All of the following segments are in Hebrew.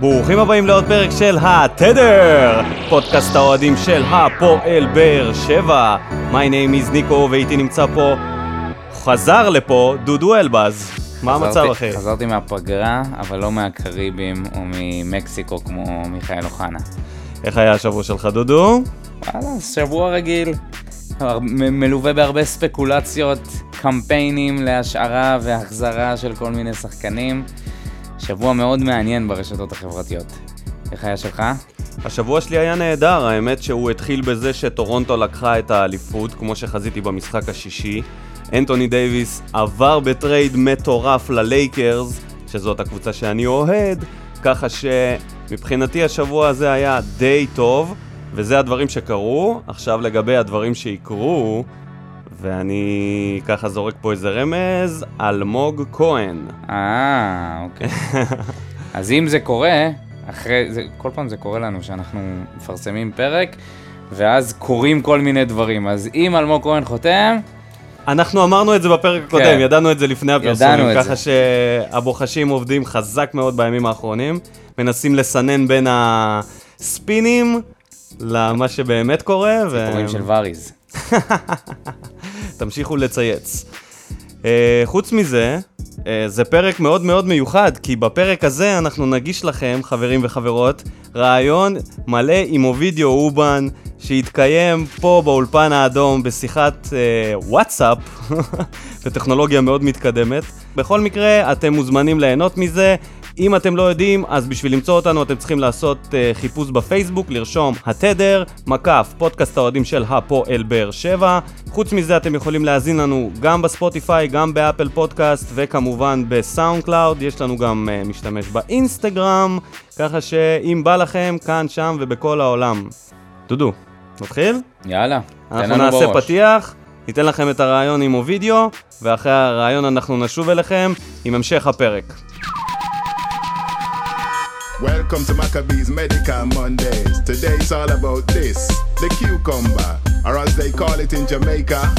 ברוכים הבאים לעוד פרק של התדר! פודקאסט האוהדים של הפועל באר שבע. My name is ניקו ואיתי נמצא פה, חזר לפה, דודו אלבז. מה המצב אחי? חזרתי מהפגרה, אבל לא מהקריבים או ממקסיקו כמו מיכאל אוחנה. איך היה השבוע שלך דודו? וואלה, שבוע רגיל. מ- מלווה בהרבה ספקולציות, קמפיינים להשערה והחזרה של כל מיני שחקנים. שבוע מאוד מעניין ברשתות החברתיות. איך היה שלך? השבוע שלי היה נהדר, האמת שהוא התחיל בזה שטורונטו לקחה את האליפות, כמו שחזיתי במשחק השישי. אנטוני דייוויס עבר בטרייד מטורף ללייקרס, שזאת הקבוצה שאני אוהד, ככה שמבחינתי השבוע הזה היה די טוב, וזה הדברים שקרו. עכשיו לגבי הדברים שיקרו, ואני ככה זורק פה איזה רמז, אלמוג כהן. אה, אוקיי. אז אם זה קורה, אחרי, זה, כל פעם זה קורה לנו שאנחנו מפרסמים פרק, ואז קורים כל מיני דברים. אז אם אלמוג כהן חותם, אנחנו אמרנו את זה בפרק הקודם, כן. ידענו את זה לפני הפרסומים, ככה. שהבוחשים עובדים חזק מאוד בימים האחרונים, מנסים לסנן בין הספינים למה שבאמת קורה, קוראים של וריז. תמשיכו לצייץ. Uh, חוץ מזה, uh, זה פרק מאוד מאוד מיוחד, כי בפרק הזה אנחנו נגיש לכם, חברים וחברות, רעיון מלא עם אובידיו אובן, שהתקיים פה באולפן האדום בשיחת uh, וואטסאפ, בטכנולוגיה מאוד מתקדמת. בכל מקרה, אתם מוזמנים ליהנות מזה. אם אתם לא יודעים, אז בשביל למצוא אותנו אתם צריכים לעשות uh, חיפוש בפייסבוק, לרשום התדר, מקף, פודקאסט האוהדים של הפועל באר שבע. חוץ מזה אתם יכולים להאזין לנו גם בספוטיפיי, גם באפל פודקאסט וכמובן בסאונד קלאוד. יש לנו גם אה, משתמש באינסטגרם, ככה שאם בא לכם, כאן, שם ובכל העולם. דודו, נתחיל? יאללה, תן אנחנו לנו נעשה בראש. פתיח, ניתן לכם את הראיון עם וידאו, ואחרי הראיון אנחנו נשוב אליכם עם המשך הפרק. Welcome to Maccabees Medical Mondays. Today it's all about this the cucumber, or as they call it in Jamaica,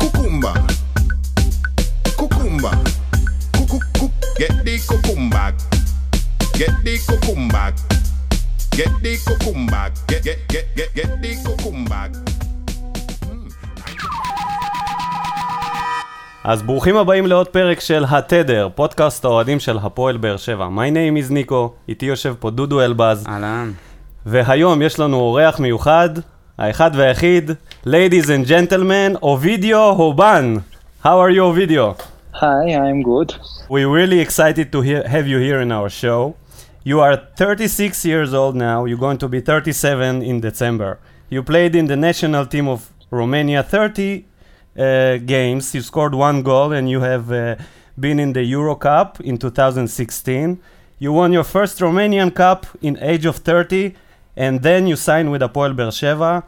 cucumber. Cucumber. Cucu- cu- Get the cucumber. Get the cucumber. Get the cucumber. Get, get, get, get, get the cucumber. אז ברוכים הבאים לעוד פרק של התדר, פודקאסט האוהדים של הפועל באר שבע. My name is ניקו, איתי יושב פה דודו אלבז, אהלן. והיום יש לנו אורח מיוחד, האחד והיחיד, Ladies and Gentlemen, אובידיו הובן. How are you, אובידיו? Hi, I'm good. We're really excited to hear, have you here in our show. You are 36 years old now. You're going to be 37 in December. You played in the national team of Romania 30 uh, games. You scored one goal and you have uh, been in the Euro Cup in 2016. You won your first Romanian Cup in age of 30 and then you signed with Apoel Beersheva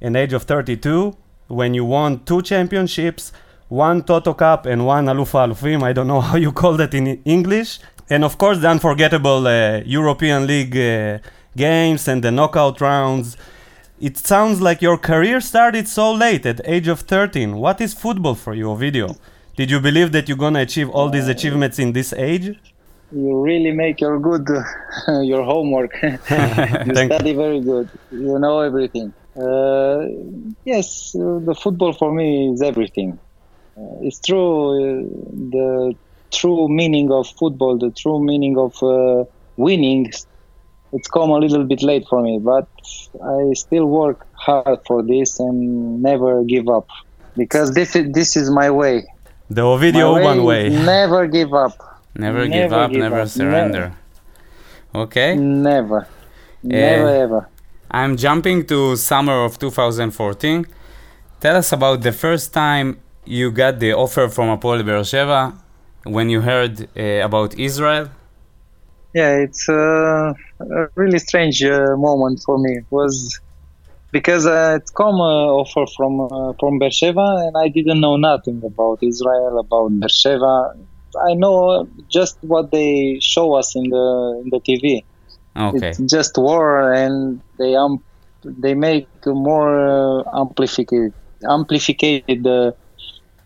in age of 32 when you won two championships, one Toto Cup and one Alufa Alufim. I don't know how you call that in English. And of course, the unforgettable uh, European League uh, games and the knockout rounds. It sounds like your career started so late at age of 13. What is football for you, Ovidio? Did you believe that you're gonna achieve all these achievements in this age? You really make your good your homework. you study very good. You know everything. Uh, yes, uh, the football for me is everything. Uh, it's true. Uh, the true meaning of football, the true meaning of uh, winning, it's come a little bit late for me. But I still work hard for this and never give up because this is this is my way. The Ovidio My Uban way. Never give up. never give up, give never up. surrender. Okay. Never. Never ever. I'm jumping to summer of 2014. Tell us about the first time you got the offer from Apollo Beersheva when you heard uh, about Israel. Yeah, it's uh, a really strange uh, moment for me. It was because uh, it's come uh, offer from uh, from Beersheba, and I didn't know nothing about Israel, about Beersheba. I know just what they show us in the in the TV. Okay. It's just war, and they um, they make more uh, amplified amplified the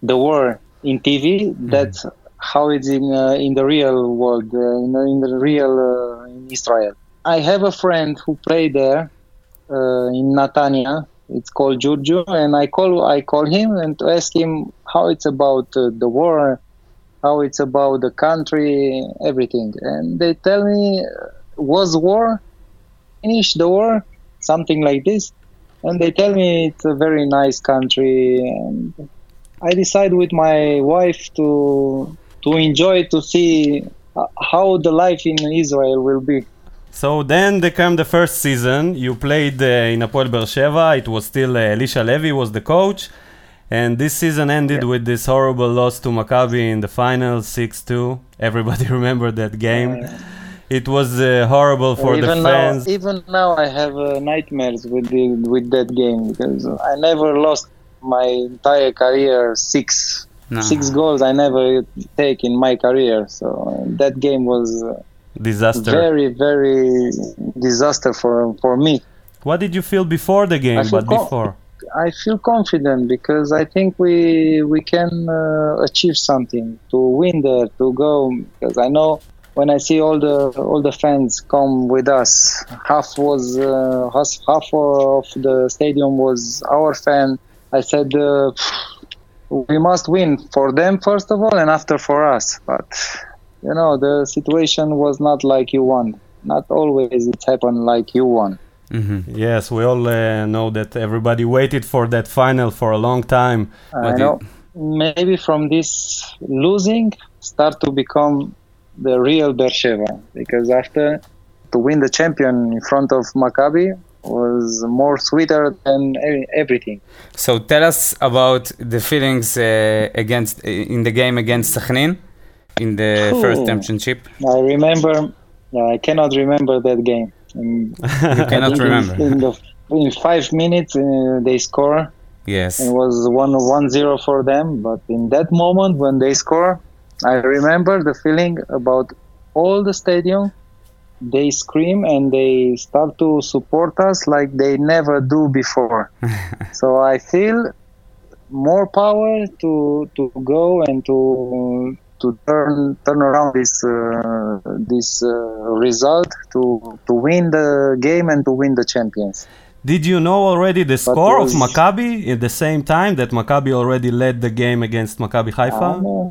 the war in TV. That how it's in uh, in the real world, uh, in, in the real uh, in Israel. I have a friend who played there in Natania. It's called Juju, and I call I call him and ask him how it's about the war, how it's about the country, everything. And they tell me, was war finished the war, something like this. And they tell me it's a very nice country, and I decide with my wife to to enjoy to see how the life in Israel will be. So then they came the first season. You played uh, in Apoel Beersheva. It was still uh, Elisha Levy was the coach, and this season ended with this horrible loss to Maccabi in the final, six-two. Everybody remember that game. It was uh, horrible for even the fans. now, even now, I have uh, nightmares with the, with that game because I never lost my entire career six No. six goals. I never take in my career, so that game was Disaster. very very disaster for for me. What did you feel before the game? But co- before, I feel confident because I think we we can uh, achieve something to win there to go because I know when I see all the all the fans come with us half was uh, half, half of the stadium was our fan I said uh, we must win for them first of all and after for us but you know the situation was not like you won not always it happened like you won Mhm. yes, we all uh, know that everybody waited for that final for a long time. I But know. Maybe from this losing, start to become the real Beersheva. Because after to win the champion in front of Maccabi was more sweeter than everything. So tell us about the feelings uh, against in the game against Sakhnin in the first championship. I remember. I cannot remember that game. In, You cannot remember. In, the in five minutes uh, they score. Yes. It was one one zero for them, but in that moment when they score, I remember the feeling about all the stadium. They scream and they start to support us like they never do before. so I feel more power to to go and to to turn turn around this uh, this uh, result to to win the game and to win the champions. Did you know already the score of Maccabi at the same time that Maccabi already led the game against Maccabi Haifa? Know.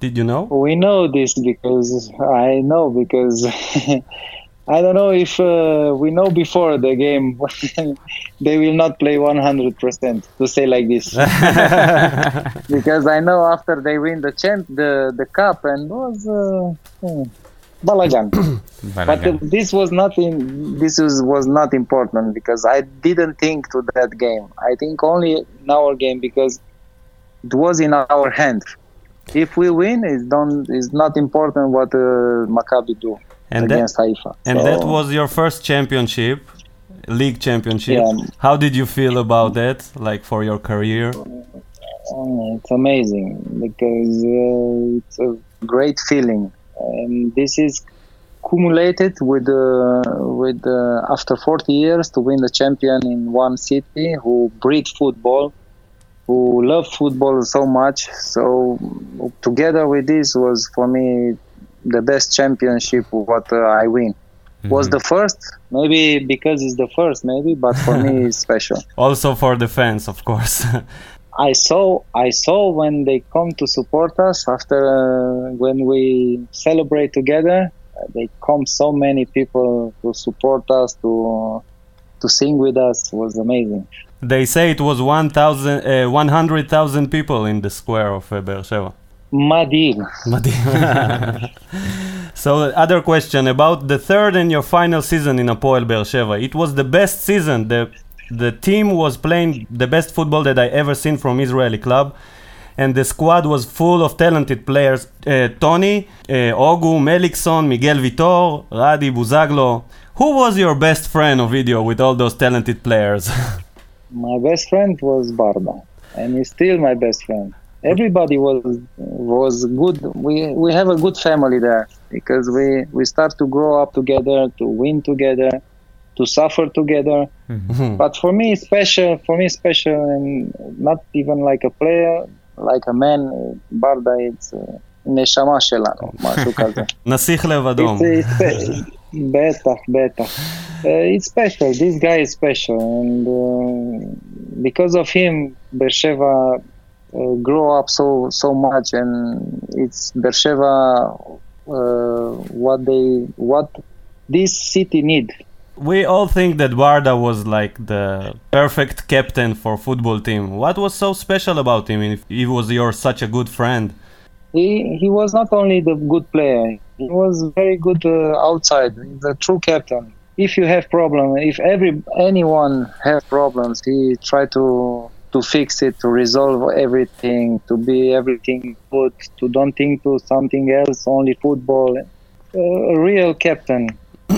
Did you know? We know this because I know because I don't know if uh, we know before the game they will not play 100% to say like this. Because I know after they win the champ the the cup and was uh, hmm, balagan. But uh, this was not in, this was, was not important because I didn't think to that game. I think only in our game because it was in our hand if we win, it's don't. It's not important what uh, Maccabi do And that, against Haifa. and So, that was your first championship, league championship. Yeah. How did you feel about that, like for your career? oh, it's amazing because uh, it's a great feeling, and this is cumulated with uh, with uh, after 40 years to win the champion in one city who breed football, who love football so much. So together with this was for me the best championship what uh, I win. Was the first, maybe because it's the first, maybe, but for me it's special. Also for the fans, of course. I saw I saw when they come to support us after uh, when we celebrate together. Uh, they come so many people to support us to to sing with us It was amazing. They say it was 1,000, uh, 100,000 people in the square of uh, Be'er Madim. Madim. so, other question about the third and your final season in Apoel Beersheva. It was the best season. The, the team was playing the best football that I ever seen from Israeli club. And the squad was full of talented players. Uh, Tony, uh, Ogu, Melikson, Miguel Vitor, Radi, Buzaglo. Who was your best friend, Ovidio, with all those talented players? My best friend was Barda, and he's still my best friend. Everybody was was good. We we have a good family there because we we start to grow up together, to win together, to suffer together. But for me, special for me special, and not even like a player, like a man, ברדה it's uh, נשמה שלנו, משהו כזה. נסיך לב אדום. better better uh, it's special. This guy is special. And uh, because of him Bersheva uh, grow up so so much and it's Bersheva uh, what they what this city need. We all think that Varda was like the perfect captain for football team. What was so special about him if he was your such a good friend? He he was not only the good player, he was very good uh, outside. the true captain. If you have problem, if every anyone have problems, he try to to fix it, to resolve everything, to be everything good, to don't think to something else, only football. A real captain,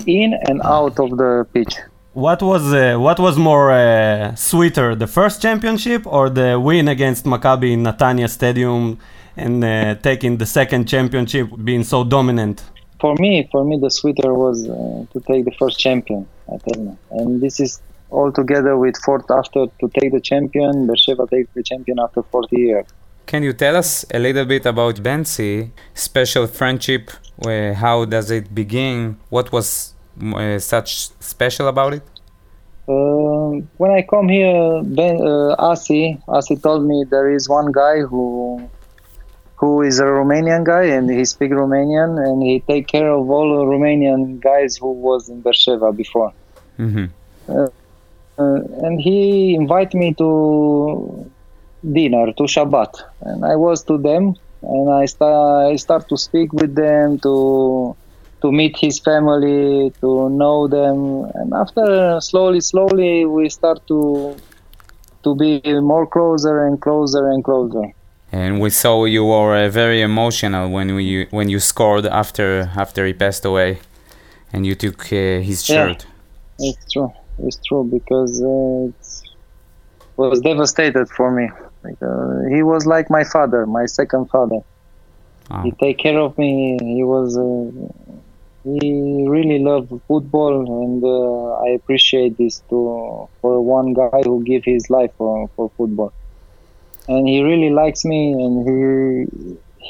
in and out of the pitch. What was uh, what was more uh, sweeter, the first championship or the win against Maccabi in Natania Stadium and uh, taking the second championship, being so dominant? For me, for me, the sweeter was uh, to take the first champion. I tell you, and this is all together with fourth after to take the champion. Beersheba take the champion after 40 years. Can you tell us a little bit about Bensi, special friendship? Uh, how does it begin? What was uh, such special about it? Uh, when I come here, ben, uh, Asi, Asi told me there is one guy who who is a Romanian guy and he speak Romanian and he take care of all the Romanian guys who was in Beersheba before. Mm-hmm. Uh, and he invited me to dinner to Shabbat, and I was to them, and I start I start to speak with them to to meet his family, to know them, and after slowly, slowly we start to to be more closer and closer and closer. And we saw you were uh, very emotional when you when you scored after after he passed away, and you took uh, his Yeah. shirt. It's true. It's true because uh, it's was devastated for me. Like, uh, he was like my father, my second father. Wow. He take care of me. He was. Uh, he really loved football, and uh, I appreciate this too for one guy who give his life for, for football. And he really likes me, and he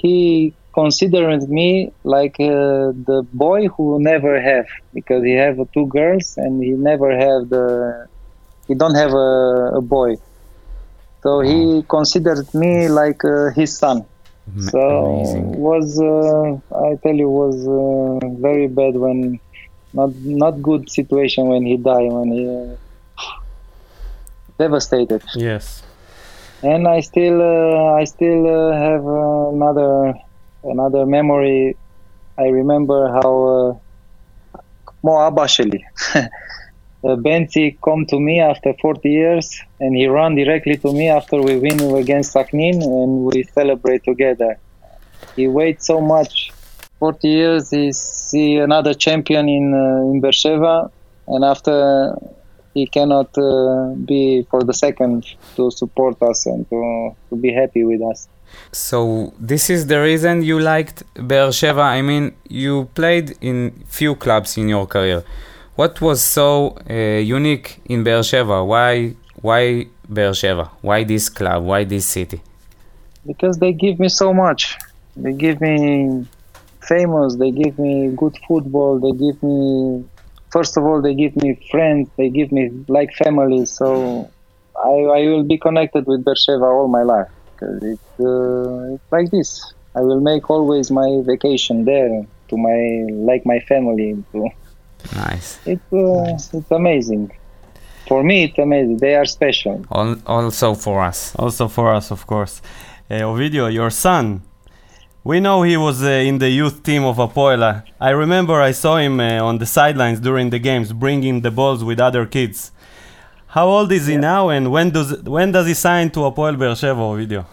he considered me like uh, the boy who never have because he have two girls and he never have the he don't have a, a boy. So he considered me like uh, his son. Ma- So amazing. was uh, I tell you was uh, very bad when not not good situation when he died when he uh, devastated Yes and I still uh, I still uh, have another another memory. I remember how uh, Mo Abasheli. Benzi come to me after 40 years and he ran directly to me after we win against Saknin and we celebrate together. He wait so much. 40 years he see another champion in uh, in Beersheba and after he cannot uh, be for the second to support us and to, to be happy with us. So this is the reason you liked Beersheba. I mean, you played in few clubs in your career. What was so uh, unique in Beersheba? Why why Beersheba? Why this club? Why this city? because they give me so much. They give me famous, they give me good football, they give me first of all they give me friends, they give me like family. So I, I will be connected with Beersheba all my life because it's, uh, it's like this. I will make always my vacation there to my like my family. To, Nice. it's uh, it's amazing. For me, it's amazing. They are special. Also for us. Also for us, of course. Uh, Ovidio, your son. We know he was uh, in the youth team of Apoela. I remember I saw him uh, on the sidelines during the games, bringing the balls with other kids. How old is he now, and when does when does he sign to Apoel Beersheva, Ovidio?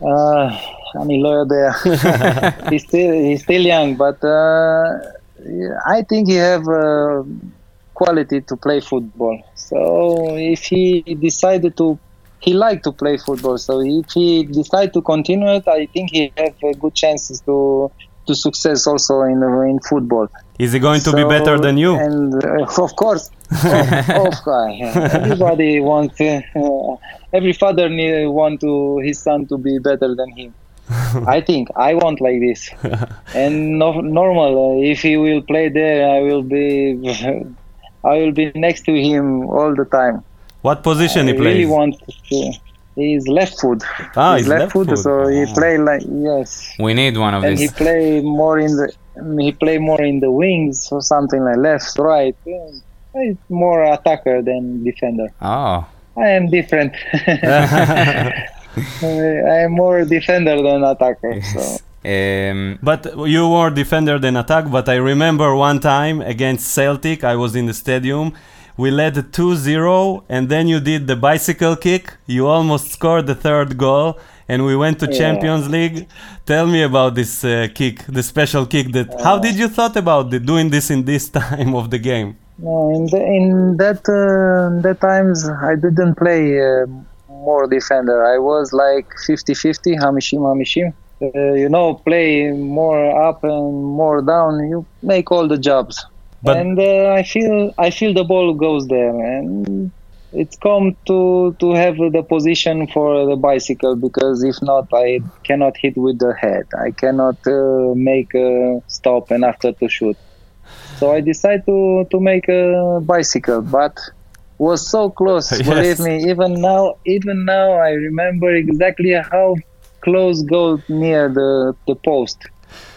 Uh, אני לא יודע. he's still he's still young, but uh, I think he have uh, quality to play football. So if he decided to, he like to play football. So if he decide to continue it, I think he have good chances to to success also in in football. Is he going to be better than you? And uh, of course, of, of course, everybody wants. Uh, uh, every father need, want to his son to be better than him. I think I want like this, and no, normal. Uh, if he will play there, I will be. I will be next to him all the time. What position I he plays? really want to. He's left foot. Ah, he's he's left foot. so he Ah. play like yes, We need one of and he these. play more in the. He play more in the wings or something like left, right. He's more attacker than defender. Oh, I am different. I am more defender than attacker. So um, But you were defender than attack. But I remember one time against Celtic, I was in the stadium. We led 2-0, and then you did the bicycle kick. You almost scored the third goal, and we went to Yeah. Champions League. Tell me about this uh, kick, the special kick. That how did you thought about the, doing this in this time of the game? in the, in that uh, that times I didn't play uh, more defender. I was like 50-50, Hamishim Hamishim. Uh, you know, play more up and more down. You make all the jobs. But- and uh, I feel I feel the ball goes there, and it's come to to have the position for the bicycle because if not, I cannot hit with the head. I cannot uh, make a stop and after to shoot. So I decided to to make a bicycle, but was so close. Yes. Believe me, even now, even now, I remember exactly how close go near the the post.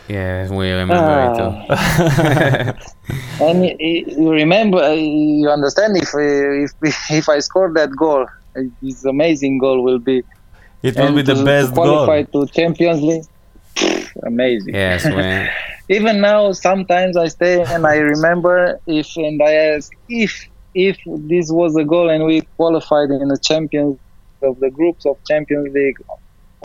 Yeah, we remember it too. And y- y- you remember, uh, you understand if uh, if if I score that goal, this amazing goal will be. It will and be the best to qualify goal. to Champions League. Amazing. yes, we, Even now, sometimes I stay and I remember if and I ask if if this was a goal and we qualified in the Champions of the groups of Champions League,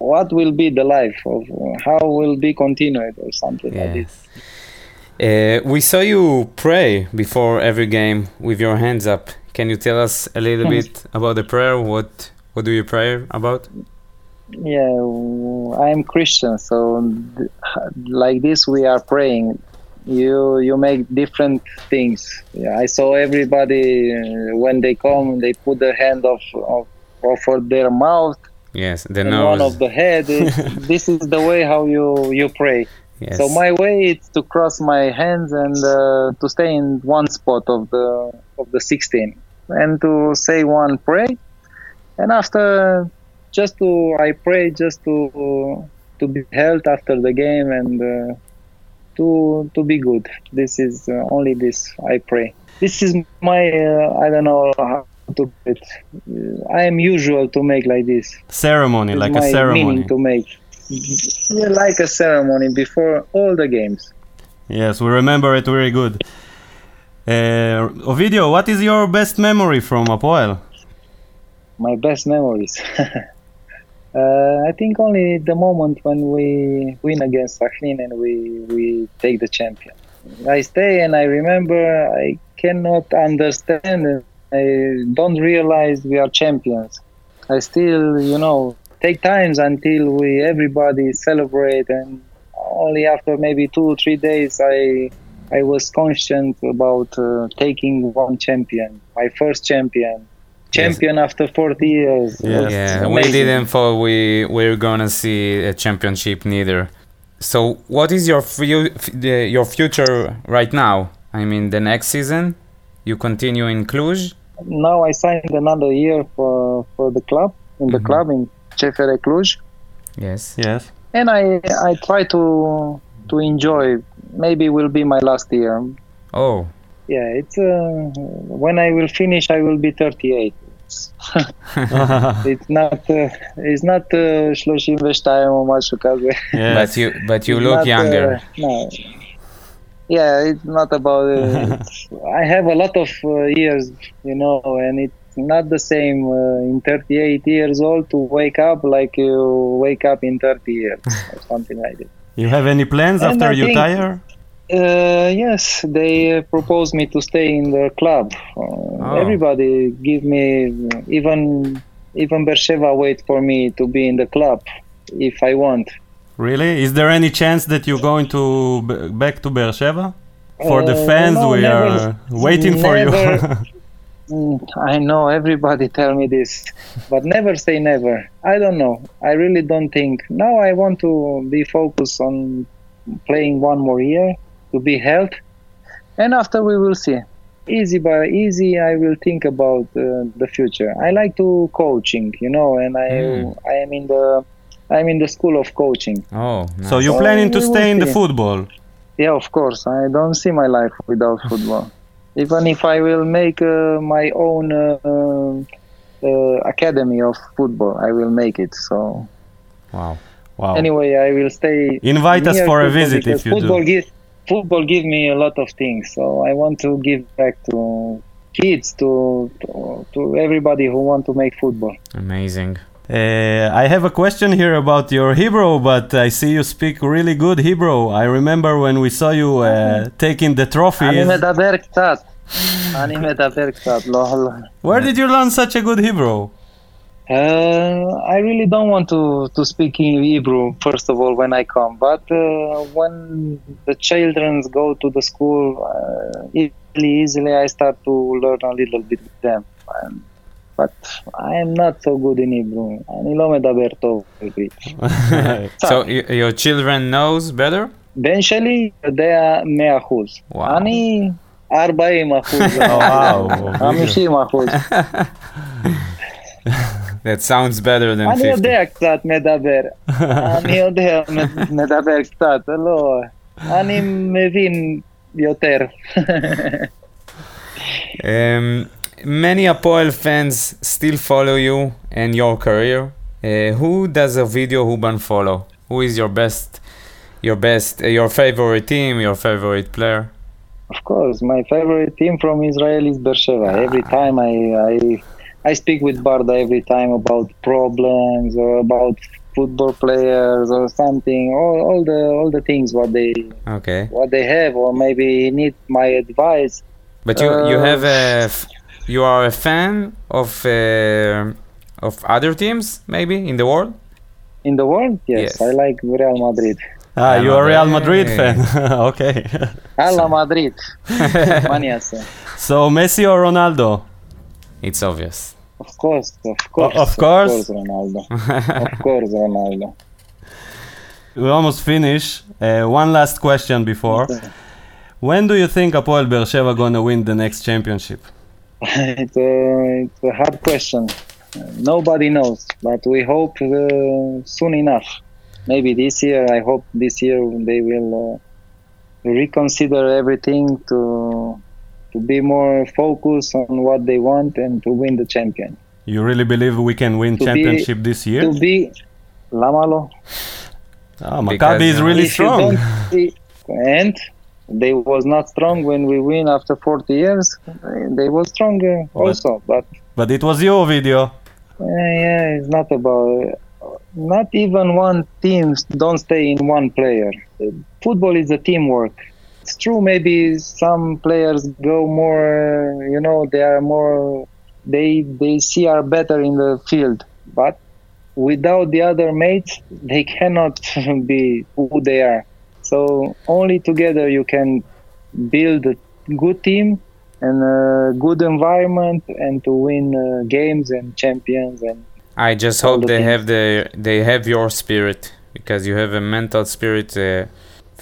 what will be the life of how will be continued or something like this. Uh, we saw you pray before every game with your hands up. Can you tell us a little bit about the prayer? What what do you pray about? Yeah, I'm Christian, so like this we are praying. You you make different things. Yeah, I saw everybody uh, when they come, they put their hand off of, over their mouth Yes, the and nose. one of the head. It- this is the way how you you pray. yes. So my way is to cross my hands and uh, to stay in one spot of the of the 16 and to say one pray, and after just to I pray just to to be health after the game and uh, to to be good. This is uh, only this I pray. This is my uh, I don't know to it. I am usual to make like this ceremony, like a ceremony. meaning to make. Like a ceremony before all the games. Yes, we remember it very good. Uh, Ovidio, what is your best memory from Apoel? My best memories. uh, I think only the moment when we win against Sachin and we we take the champion. I stay and I remember I cannot understand. I don't realize we are champions. I still, you know, take times until we everybody celebrate and only after maybe two or three days I I was conscious about uh, taking one champion, my first champion, champion after 40 years. Yes. It's Yeah, we didn't thought we we're gonna see a championship neither. So, what is your fu- f- the, your future right now? I mean, the next season, you continue in Cluj now I signed another year for for the club in the mm-hmm. club in CFR Cluj. Yes. Yes. And I I try to to enjoy. Maybe will be my last year. Oh. Yeah, it's uh, when I will finish. I will be 38. it's not uh, it's not uh, 35 o mă așa But you but you look not, uh, younger. Uh, no. Yeah, it's not about. Uh, I have a lot of uh, years, you know, and it's not the same uh, in 38 years old to wake up like you wake up in 30 years or something like that. you have any plans And after I you think- tire? Uh, yes, they uh, proposed me to stay in the club. Uh, Oh. Everybody give me even even Bersheva wait for me to be in the club if I want. Really? Is there any chance that you're going to b- back to Beersheba? For the Uh, fans, no, we never- are waiting for you. Mm, I know everybody tell me this, but never say never. I don't know. I really don't think. Now I want to be focused on playing one more year to be health, and after we will see. Easy by easy, I will think about uh, the future. I like to coaching, you know, and I Mm. I am in the I'm in the school of coaching. Oh, so you're So planning to stay in the football? Yeah, of course. I don't see my life without football. Even if I will make uh, my own uh, uh, academy of football, I will make it. So Wow. Wow. anyway, I will stay. Invite us for a visit if you football do. Give, football give me a lot of things. So I want to give back to kids, to to, to everybody who want to make football. Amazing. Uh, I have a question here about your Hebrew, but I see you speak really good Hebrew. I remember when we saw you uh, taking the אני trophies. מדבר קצת. אני מדבר קצת, לא... לא. Where did you learn such a good Hebrew? Uh, I really don't want to, to speak in Hebrew first of all when I come, but uh, when the children go to the school, uh, easily, easily I start to learn a little bit with them. And, but I am not so good in Hebrew. אני לא מדבר טוב עברית. So y- your children knows better? בן שלי יודע 100 אחוז. וואו. אני 40 אחוז. וואו. 50 אחוז. That sounds better than אני 50. יודע קצת מדבר. אני יודע מדבר קצת, לא... אני מבין יותר. Um, many Apoel fans still follow you and your career. Uh, who does a video who ban follow? Who is your best, your best, uh, your favorite team, your favorite player? Of course, my favorite team from Israel is Beersheba. Every time I, I I speak with Barda every time about problems or about football players or something, all, all the all the things what they Okay, what they have or maybe need my advice. but you you Uh, have a, you are a fan of uh, of other teams, maybe in the world. In the world, yes, yes. I like Real Madrid. Ah, you are Real Madrid fan. okay. Real Madrid. so Messi or Ronaldo? It's obvious. Of course, of course, o- of, course. of course, Ronaldo. of course, Ronaldo. We almost finish. Uh, one last question before. Okay. When do you think Apoel Beersheva gonna win the next championship? it's, a, it's a hard question. Nobody knows, but we hope uh, soon enough. Maybe this year. I hope this year they will uh, reconsider everything to to be more focused on what they want and to win the champion. You really believe we can win to championship be, this year? To be Lamalo. Ah, Maccabi is uh, really strong. and they was not strong when we win after 40 years. They was stronger also, but But it was your video. Uh, yeah, it's not about. Not even one team don't stay in one player. Football is a teamwork. It's true. Maybe some players go more. You know, they are more. They they see are better in the field, but without the other mates, they cannot be who they are. So only together you can build a good team and a good environment and to win uh, games and champions and I just hope the they things. have the they have your spirit because you have a mental spirit uh,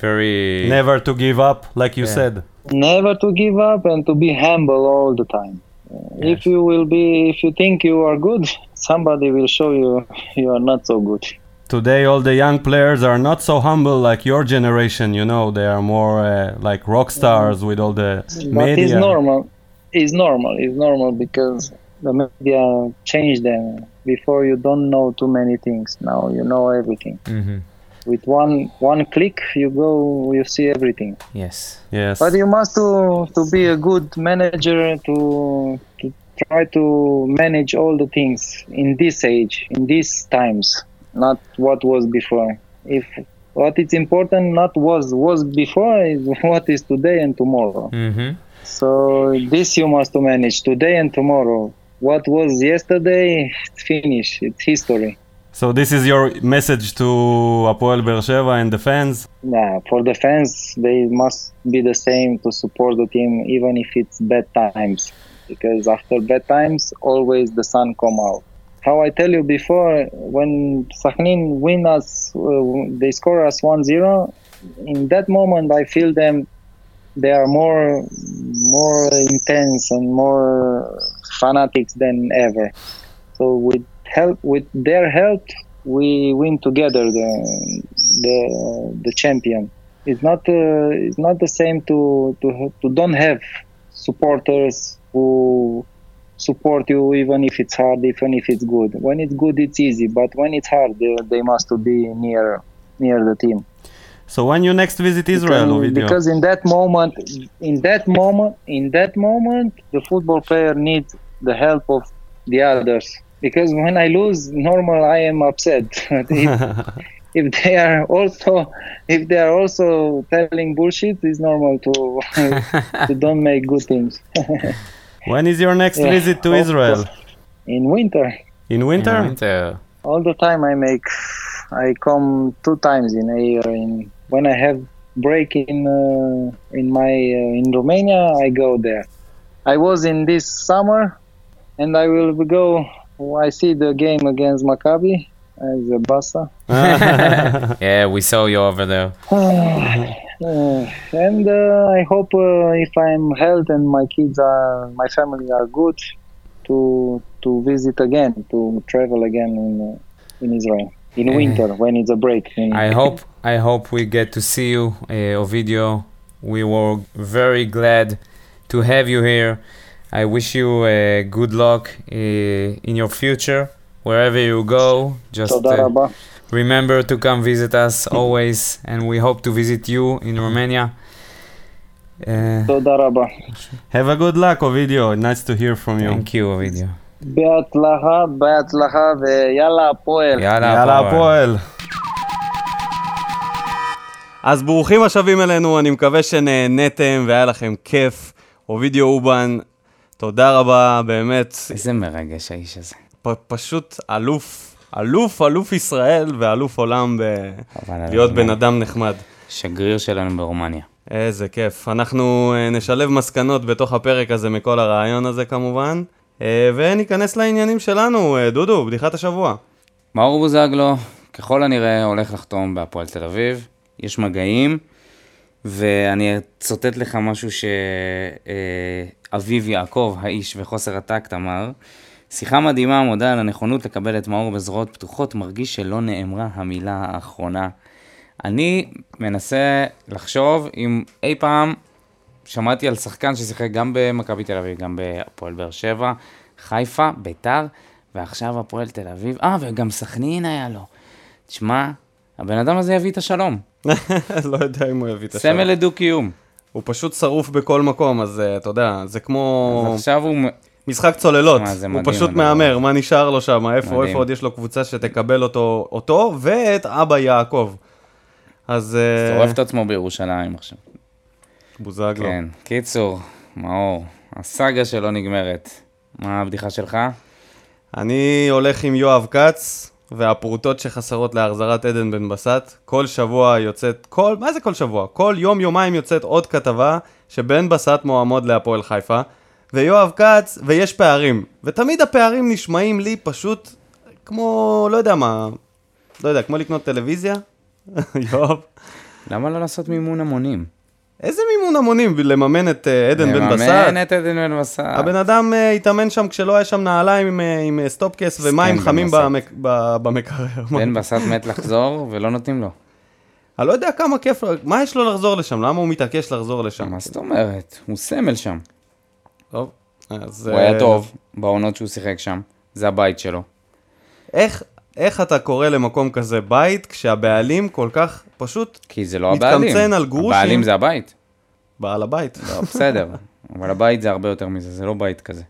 very Never to give up, like you Yeah. said. never to give up and to be humble all the time. Uh, If you will be, if you think you are good, somebody will show you you are not so good. Today, all the young players are not so humble like your generation. You know, they are more uh, like rock stars with all the But media. it's normal. It's normal. It's normal because the media changed them. Before you don't know too many things. Now you know everything. Mhm. With one one click, you go, you see everything. yes. Yes. But you must to to be a good manager to to try to manage all the things in this age, in these times, not what was before. If what is important not was was before is what is today and tomorrow. hmm So this you must manage today and tomorrow. What was yesterday, it's finished. It's history. So this is your message to Apoel Beersheva and the fans. Yeah, for the fans, they must be the same to support the team, even if it's bad times. Because after bad times, always the sun come out. How I tell you before, when Sakhnin win us, uh, they score us 1-0. In that moment, I feel them. They are more, more intense and more fanatics than ever. So with help, with their help, we win together the the the champion. It's not uh, it's not the same to to to don't have supporters who support you even if it's hard, even if it's good. When it's good, it's easy, but when it's hard, they, they must to be near near the team. So when you next visit Israel, Because- because in that moment, in that moment, in that moment, the football player needs the help of the others. Because when I lose, normal I am upset. if, if they are also, if they are also telling bullshit, it's normal to to don't make good things. When is your next Yeah, visit to of Israel? In winter, In winter? winter. all the time I make, I come two times in a year. In when I have break in uh, in my uh, in Romania, I go there. I was in this summer, and I will go. I see the game against Maccabi as a Bassa. Yeah, we saw you over there. Uh, and uh, I hope uh, if I'm healthy and my kids are, my family are good, to to visit again, to travel again in in Israel in winter when it's a break. I hope I hope we get to see you, uh, Ovidio. We were very glad to have you here. I wish you uh, good luck uh, in your future wherever you go. Just uh, remember to come visit us always, and we hope to visit you in Romania. Uh, תודה רבה. Have a good luck, Ovidio. Nice to hear from you. thank you, Ovidio. בהצלחה, בהצלחה, ויאללה הפועל. יאללה, הפועל. הפועל. אז ברוכים השבים אלינו, אני מקווה שנהניתם והיה לכם כיף. אובידיו אובן, תודה רבה, באמת, איזה מרגש האיש הזה. פ- פשוט אלוף, אלוף, אלוף ישראל ואלוף עולם בלהיות הזמן. בן אדם נחמד. שגריר שלנו ברומניה. איזה כיף. אנחנו אה, נשלב מסקנות בתוך הפרק הזה מכל הרעיון הזה כמובן, אה, וניכנס לעניינים שלנו. אה, דודו, בדיחת השבוע. מאור בוזגלו, ככל הנראה, הולך לחתום בהפועל תל אביב. יש מגעים, ואני אצטט לך משהו שאביב יעקב, האיש וחוסר הטקט, אמר. שיחה מדהימה, מודה על הנכונות לקבל את מאור בזרועות פתוחות, מרגיש שלא נאמרה המילה האחרונה. אני מנסה לחשוב אם אי פעם שמעתי על שחקן ששיחק גם במכבי תל אביב, גם בהפועל באר שבע, חיפה, ביתר, ועכשיו הפועל תל אביב, אה, וגם סכנין היה לו. תשמע, הבן אדם הזה יביא את השלום. לא יודע אם הוא יביא את השלום. סמל לדו-קיום. הוא פשוט שרוף בכל מקום, אז אה, אתה יודע, זה כמו אז עכשיו הוא... משחק צוללות. שמע, זה הוא מדהים, פשוט מהמר. מה נשאר לו שם, איפה, מדהים. איפה עוד יש לו קבוצה שתקבל אותו, אותו ואת אבא יעקב. אז אה, שורף את עצמו בירושלים עכשיו. בוזגלו. כן. קיצור, מאור, הסאגה שלא נגמרת. מה הבדיחה שלך? אני הולך עם יואב כץ, והפרוטות שחסרות להחזרת עדן בן בסט. כל שבוע יוצאת, כל, מה זה כל שבוע? כל יום, יומיים יוצאת עוד כתבה שבן בסט מועמד להפועל חיפה, ויואב כץ, ויש פערים. ותמיד הפערים נשמעים לי פשוט כמו, לא יודע מה, לא יודע, כמו לקנות טלוויזיה? יואב. למה לא לעשות מימון המונים? איזה מימון המונים לממן את אה, עדן בן בסט? לממן את עדן בן בסט. הבן אדם אה, התאמן שם כשלא היה שם נעליים עם, אה, עם סטופקס ומים חמים. במק- במקרר. בן בסט מת לחזור ולא נותנים לו. אני לא יודע כמה כיף, מה יש לו לחזור לשם? למה הוא מתעקש לחזור לשם? מה זאת אומרת? הוא סמל שם. טוב, אז... הוא היה אה, טוב בעונות שהוא שיחק שם. זה הבית שלו. איך, איך אתה קורא למקום כזה בית כשהבעלים כל כך פשוט כי זה לא מתקמצן הבעלים. על גרושים. הבעלים זה הבית. בעל הבית? לא, בסדר. אבל הבית זה הרבה יותר מזה, זה לא בית כזה.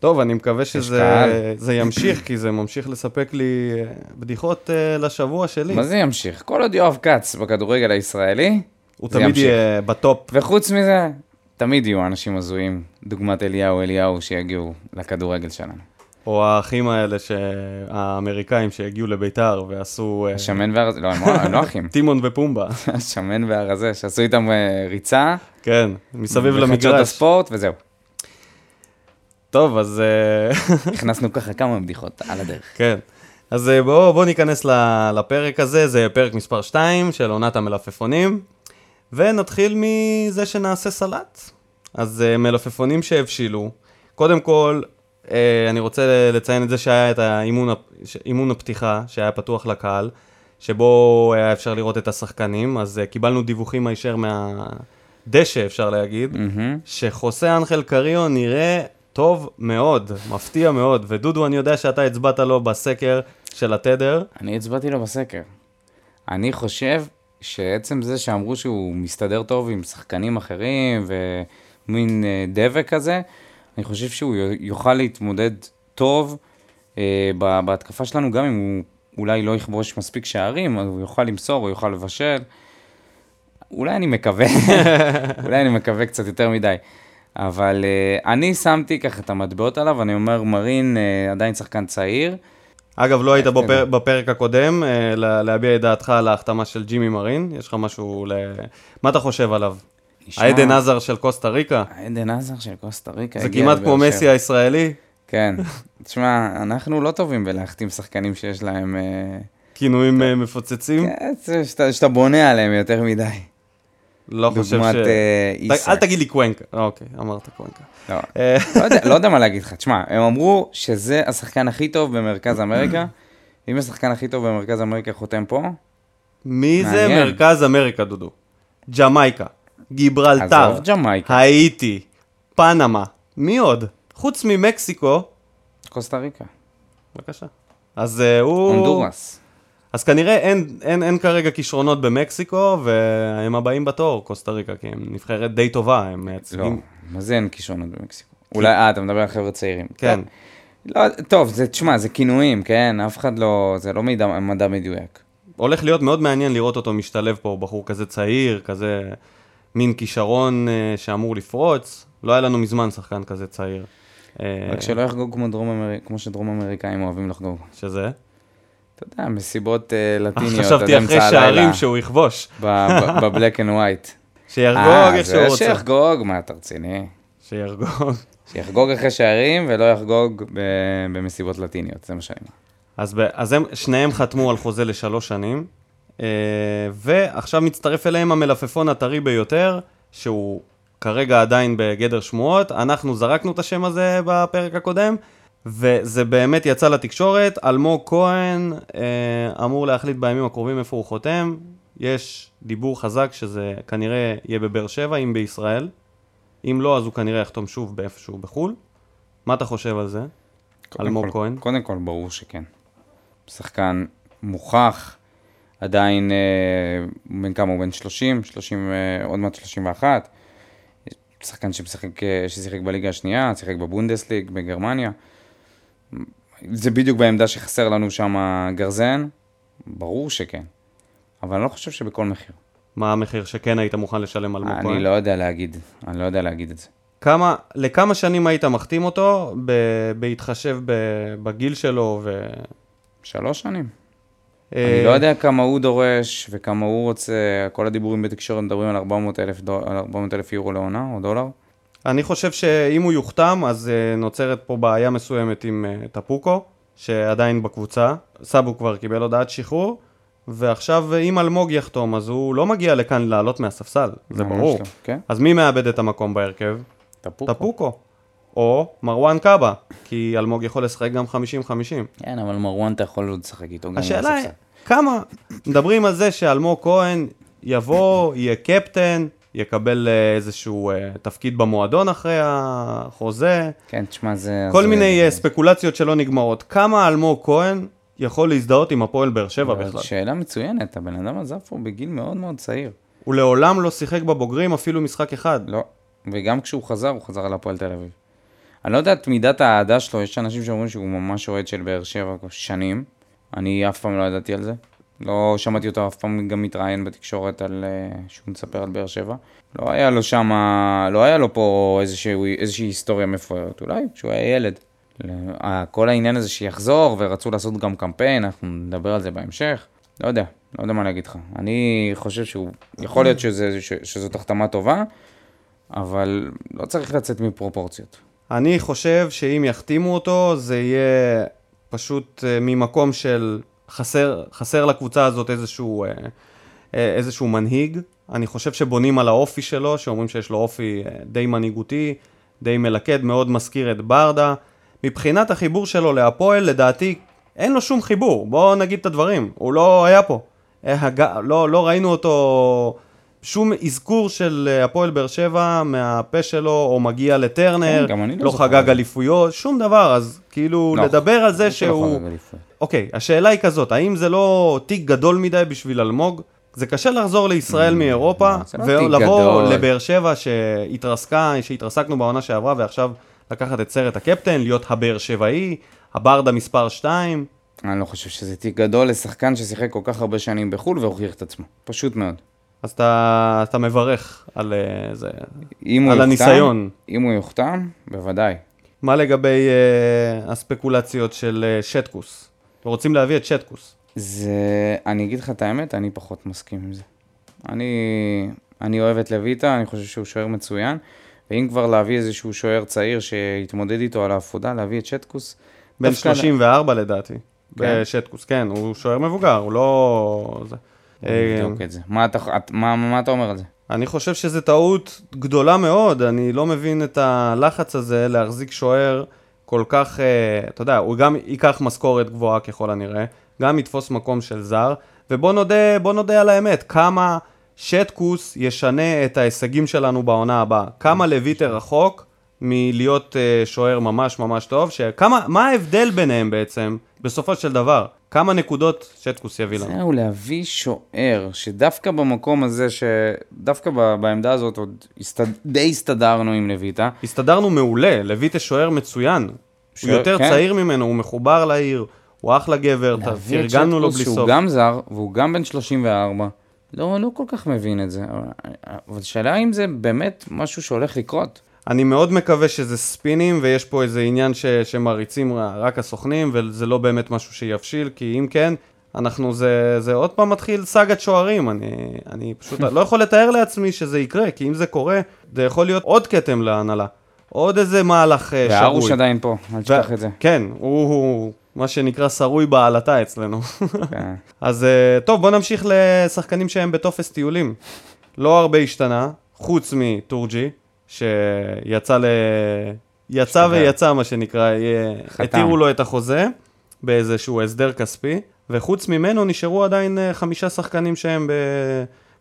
טוב, אני מקווה שזה. זה ימשיך, כי זה ממשיך לספק לי אה, בדיחות אה, לשבוע שלי. מה זה ימשיך? כל עוד יואב כץ בכדורגל הישראלי, הוא זה תמיד ימשיך. יהיה בטופ. וחוץ מזה, תמיד יהיו אנשים הזויים, דוגמת אליהו אליהו, שיגיעו לכדורגל שלנו. או האחים האלה, ש- האמריקאים שהגיעו לביתר ועשו... אה, השמן והרזה, לא, הם לא- הם לא אחים. טימון ופומבה, השמן והרזה, שעשו איתם אה, ריצה. כן, מסביב וחדשות למגרש. הספורט, וזהו. טוב, אז אה, הכנסנו ככה כמה בדיחות על הדרך. כן. אז בואו בוא ניכנס לפרק הזה, זה פרק מספר 2 של עונת המלפפונים, ונתחיל מזה שנעשה סלט. אז אה, מלפפונים שהבשילו, קודם כל, אה, אני רוצה לציין את זה שהיה את האימון, הפתיחה, שהיה פתוח לקהל, שבו היה אפשר לראות את השחקנים, אז אה, קיבלנו דיווחים הישר מהדשא, אפשר להגיד. מהמם. שחוסה אנחל קריו נראה טוב מאוד, מפתיע מאוד, ודודו, אני יודע שאתה הצבעת לו בסקר של התדר. אני הצבעתי לו בסקר. אני חושב שעצם זה שאמרו שהוא מסתדר טוב עם שחקנים אחרים ומין אה, דבק כזה, אני חושב שהוא יוכל להתמודד טוב אה, בהתקפה שלנו, גם אם הוא אולי לא יכבוש מספיק שערים, אבל הוא יוכל למסור, הוא יוכל לבשל. אולי אני מקווה, אולי אני מקווה קצת יותר מדי. אבל אה, אני שמתי ככה את המטבעות עליו, אני אומר, מרין אה, עדיין שחקן צעיר. אגב, לא היית איך בפר... בפרק הקודם, אה, לה- להביע את דעתך על ההחתמה של ג'ימי מרין, יש לך משהו ל... מה אתה חושב עליו? נשמע- העדן עזר של קוסטה ריקה? עדן עזר של קוסטה ריקה. זה כמעט כמו. מסי הישראלי, כן. תשמע, אנחנו לא טובים בלהחתים שחקנים שיש להם... אה, כינויים אה, מפוצצים. כן, שאתה בונה עליהם יותר מדי. לא חושב דוגמת ש... אה, ת- איסק. אל תגיד לי קוונקה. אוקיי, אמרת קוונקה. לא, אה, לא יודע- לא יודע מה להגיד לך. תשמע, הם אמרו שזה השחקן הכי טוב במרכז אמריקה. אם השחקן הכי טוב במרכז אמריקה חותם פה, מי זה. מרכז אמריקה, דודו? ג'מייקה, גיברלטר, האיטי, פנמה, מי עוד? חוץ ממקסיקו, קוסטה ריקה, בבקשה. אז אה, הוא... הונדורס. אז כנראה אין, אין, אין כרגע כישרונות במקסיקו, והם הבאים בתור, קוסטה ריקה, כי הם נבחרת די טובה, הם לא, מייצגים... מה זה אין כישרונות במקסיקו? אולי, אה, אתה מדבר על חבר'ה צעירים. כן. לא, טוב, זה, תשמע, זה כינויים, כן? אף אחד לא, זה לא מידע, מדע מדויק. הולך להיות מאוד מעניין לראות אותו משתלב פה, בחור כזה צעיר, כזה מין כישרון אה, שאמור לפרוץ. לא היה לנו מזמן שחקן כזה צעיר. רק שלא יחגוג כמו, דרום אמר... כמו שדרום אמריקאים אוהבים לחגוג. שזה? אתה יודע, מסיבות אה, לטיניות, חשבתי אחרי שערים שהוא יכבוש. ב Black and White. שיחגוג איך שהוא רוצה. שיחגוג, מה אתה רציני? שיחגוג. שיחגוג אחרי שערים ולא יחגוג. במסיבות לטיניות, זה מה שאני אומר. אז, ב, אז הם, שניהם חתמו על חוזה לשלוש שנים, אה, ועכשיו מצטרף אליהם המלפפון הטרי ביותר, שהוא כרגע עדיין בגדר שמועות. אנחנו זרקנו את השם הזה בפרק הקודם, וזה באמת יצא לתקשורת. אלמוג כהן אה, אמור להחליט בימים הקרובים איפה הוא חותם. יש דיבור חזק שזה כנראה יהיה בבאר שבע, אם בישראל. אם לא, אז הוא כנראה יחתום שוב באיפשהו בחו"ל. מה אתה חושב על זה? אלמוג כל- כהן? קודם כל, ברור שכן. שחקן מוכח, עדיין, אה, בן כמה הוא? בן 30? 30, אה, עוד מעט 31. שחקן שמשחק, אה, ששיחק בליגה השנייה, שיחק בבונדסליג, בגרמניה. זה בדיוק בעמדה שחסר לנו שם גרזן, ברור שכן. אבל אני לא חושב שבכל מחיר. מה המחיר שכן היית מוכן לשלם אלמוג כהן? אני לא יודע להגיד, אני לא יודע להגיד את זה. כמה, לכמה שנים היית מחתים אותו, ב, בהתחשב ב, בגיל שלו ו... שלוש שנים. אה, אני לא יודע כמה הוא דורש וכמה הוא רוצה, כל הדיבורים בתקשורת מדברים על 400 אלף, דול, על 400 אלף יורו לעונה או דולר. אני חושב שאם הוא יוחתם, אז uh, נוצרת פה בעיה מסוימת עם uh, טפוקו, שעדיין בקבוצה. סאבו כבר קיבל הודעת שחרור, ועכשיו אה, אם אלמוג יחתום, אז הוא לא מגיע לכאן לעלות מהספסל, זה ברור. לא, כן? אז מי מאבד את המקום בהרכב? טפוקו. טפוקו. או מרואן קאבה, כי אלמוג יכול לשחק גם 50-50. כן, אבל מרואן אתה יכול עוד לשחק איתו גם השאלה היא, מהספסל. כמה, מדברים על זה שאלמוג כהן יבוא, יהיה קפטן, יקבל אה, איזשהו אה, תפקיד במועדון אחרי החוזה, כן, תשמע, זה... כל זה- מיני אה, ספקולציות שלא נגמרות. כמה אלמוג כהן יכול להזדהות עם הפועל באר שבע בכלל? שאלה מצוינת, הבן אדם עזב פה בגיל מאוד מאוד צעיר. הוא לעולם לא שיחק בבוגרים אפילו משחק אחד. לא. וגם כשהוא חזר, הוא חזר על הפועל תל אביב. אני לא יודע את מידת האהדה שלו, יש אנשים שאומרים שהוא ממש אוהד של באר שבע שנים. אני אף פעם לא ידעתי על זה. לא שמעתי אותו אף פעם גם מתראיין בתקשורת על uh, שהוא מספר על באר שבע. לא היה לו שם, לא היה לו פה איזושהי, איזושהי היסטוריה מפוארת, אולי כשהוא היה ילד. כל העניין הזה שיחזור, ורצו לעשות גם קמפיין, אנחנו נדבר על זה בהמשך. לא יודע, לא יודע מה להגיד לך. אני חושב שהוא, יכול להיות שזה, ש, שזאת החתמה טובה, אבל לא צריך לצאת מפרופורציות. אני חושב שאם יחתימו אותו, זה יהיה פשוט אה, ממקום של חסר, חסר לקבוצה הזאת איזשהו, אה, אה, איזשהו מנהיג. אני חושב שבונים על האופי שלו, שאומרים שיש לו אופי אה, די מנהיגותי, די מלכד, מאוד מזכיר את ברדה. מבחינת החיבור שלו להפועל, לדעתי, אין לו שום חיבור. בואו נגיד את הדברים, הוא לא היה פה. לא, לא ראינו אותו... שום אזכור של הפועל באר שבע מהפה שלו, או מגיע לטרנר, כן, לא לא חגג. אליפויות, שום דבר, אז כאילו לא, לדבר על זה שלא שהוא... אליפויות. אוקיי, השאלה היא כזאת, האם זה לא תיק גדול מדי בשביל אלמוג? זה קשה לחזור לישראל מאירופה, Mm, זה לא ולבוא. לבאר שבע שהתרסקה, שהתרסקנו בעונה שעברה, ועכשיו לקחת את סרט הקפטן, להיות הבאר שבעי, הברדה מספר 2. אני לא חושב שזה תיק גדול לשחקן ששיחק כל כך הרבה שנים בחו"ל והוכיח את עצמו. פשוט מאוד. אז אתה, אתה מברך על אה, זה. על הניסיון. אם הוא יוחתם, בוודאי. מה לגבי אה, הספקולציות של אה, שטקוס? רוצים להביא את שטקוס. זה... אני אגיד לך את האמת, אני פחות מסכים עם זה. אני, אני אוהב את לויטה, אני חושב שהוא שוער מצוין, ואם כבר להביא איזשהו שוער צעיר שיתמודד איתו על העפודה, להביא את שטקוס. בן דווקא- 34 לדעתי. כן? בשטקוס, כן, הוא שוער מבוגר, הוא לא... זה. אה, נבדוק את זה. מה אתה, את- מה, מה אתה אומר על זה? אני חושב שזו טעות גדולה מאוד, אני לא מבין את הלחץ הזה להחזיק שוער כל כך, אה, אתה יודע, הוא גם ייקח משכורת גבוהה ככל הנראה, גם יתפוס מקום של זר, ובוא נודה, בוא נודה על האמת, כמה שטקוס ישנה את ההישגים שלנו בעונה הבאה, כמה לויטר רחוק מלהיות אה, שוער ממש ממש טוב, שכמה, מה ההבדל ביניהם בעצם, בסופו של דבר? כמה נקודות שטקוס יביא לנו? זהו, להביא שוער, שדווקא במקום הזה, שדווקא ב- בעמדה הזאת עוד הסתד... די הסתדרנו עם לויטה. הסתדרנו מעולה, לויטה שוער מצוין. הוא שוער, יותר כן. צעיר ממנו, הוא מחובר לעיר, הוא אחלה גבר, פרגנו לו בלי שהוא סוף. גם זר, והוא גם בן 34. לא, לא כל כך מבין את זה. אבל השאלה אם זה באמת משהו שהולך לקרות. אני מאוד מקווה שזה ספינים, ויש פה איזה עניין ש- שמריצים רק הסוכנים, וזה לא באמת משהו שיבשיל, כי אם כן, אנחנו, זה, זה עוד פעם מתחיל סאגת שוערים, אני, אני פשוט לא יכול לתאר לעצמי שזה יקרה, כי אם זה קורה, זה יכול להיות עוד כתם להנהלה. עוד איזה מהלך אה, שגוי. והרוש עדיין פה, אל תשכח את זה. כן, הוא, הוא מה שנקרא שרוי בעלתה אצלנו. כן. אז אה, טוב, בוא נמשיך לשחקנים שהם בטופס טיולים. לא הרבה השתנה, חוץ מטורג'י, שיצא ל... יצא השתחרר. ויצא, מה שנקרא, חתם. התירו לו את החוזה באיזשהו הסדר כספי, וחוץ ממנו נשארו עדיין אה, חמישה שחקנים שהם ב...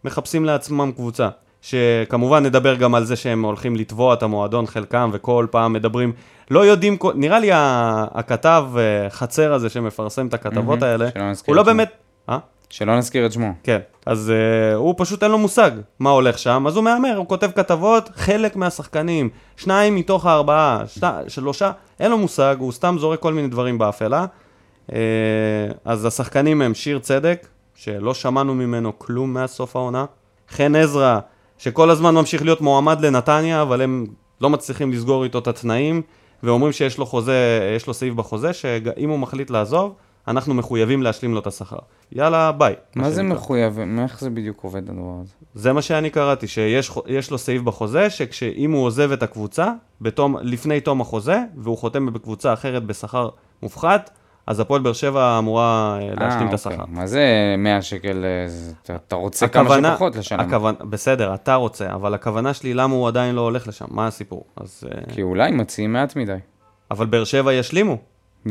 מחפשים לעצמם קבוצה. שכמובן נדבר גם על זה שהם הולכים לתבוע את המועדון חלקם, וכל פעם מדברים, לא יודעים, נראה לי הכתב אה, חצר הזה שמפרסם את הכתבות מהמם, האלה, הוא לא. באמת... אה? שלא נזכיר את שמו. כן. אז uh, הוא פשוט אין לו מושג מה הולך שם, אז הוא מהמר, הוא כותב כתבות, חלק מהשחקנים, שניים מתוך הארבעה, שת, שלושה, אין לו מושג, הוא סתם זורק כל מיני דברים באפלה. Uh, אז השחקנים הם שיר צדק, שלא שמענו ממנו כלום מאז סוף העונה. חן עזרא, שכל הזמן ממשיך להיות מועמד לנתניה, אבל הם לא מצליחים לסגור איתו את התנאים, ואומרים שיש לו חוזה, יש לו סעיף בחוזה, שאם הוא מחליט לעזוב, אנחנו מחויבים להשלים לו את השכר. יאללה, ביי. מה זה שנקרא. מחויב? איך זה בדיוק עובד הדבר הזה? זה מה שאני קראתי, שיש לו סעיף בחוזה, שכשאם הוא עוזב את הקבוצה, בתום, לפני תום החוזה, והוא חותם בקבוצה אחרת בשכר מופחת, אז הפועל באר שבע אמורה אה, להשלים אה, את השכר. אוקיי. מה זה 100 שקל? אה, אתה- רוצה כמה שפחות לשלם. הכוונה, בסדר, אתה רוצה, אבל הכוונה שלי, למה הוא עדיין לא הולך לשם? מה הסיפור? אז... כי אולי מציעים מעט מדי. אבל באר שבע ישלימו.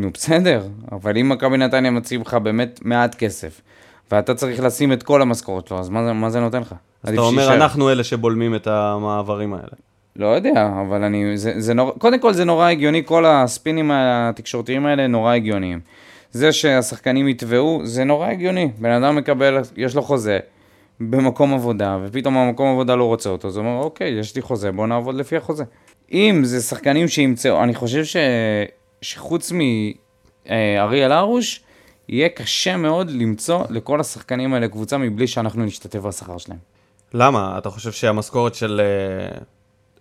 נו, בסדר, אבל אם מכבי נתניה מציעים לך באמת מעט כסף, ואתה צריך לשים את כל המשכורת שלו, אז מה מה זה נותן לך? אז אתה אומר, שיישאר. אנחנו אלה שבולמים את המעברים האלה. לא יודע, אבל אני... זה, זה נורא... קודם כל זה נורא הגיוני, כל הספינים התקשורתיים האלה נורא הגיוניים. זה שהשחקנים יתבעו, זה נורא הגיוני. בן אדם מקבל, יש לו חוזה במקום עבודה, ופתאום המקום עבודה לא רוצה אותו, אז הוא אומר, אוקיי, יש לי חוזה, בוא נעבוד לפי החוזה. אם זה שחקנים שימצאו, אני חושב ש... שחוץ מאריאל הרוש, יהיה קשה מאוד למצוא לכל השחקנים האלה קבוצה מבלי שאנחנו נשתתף בשכר שלהם. למה? אתה חושב שהמשכורת של...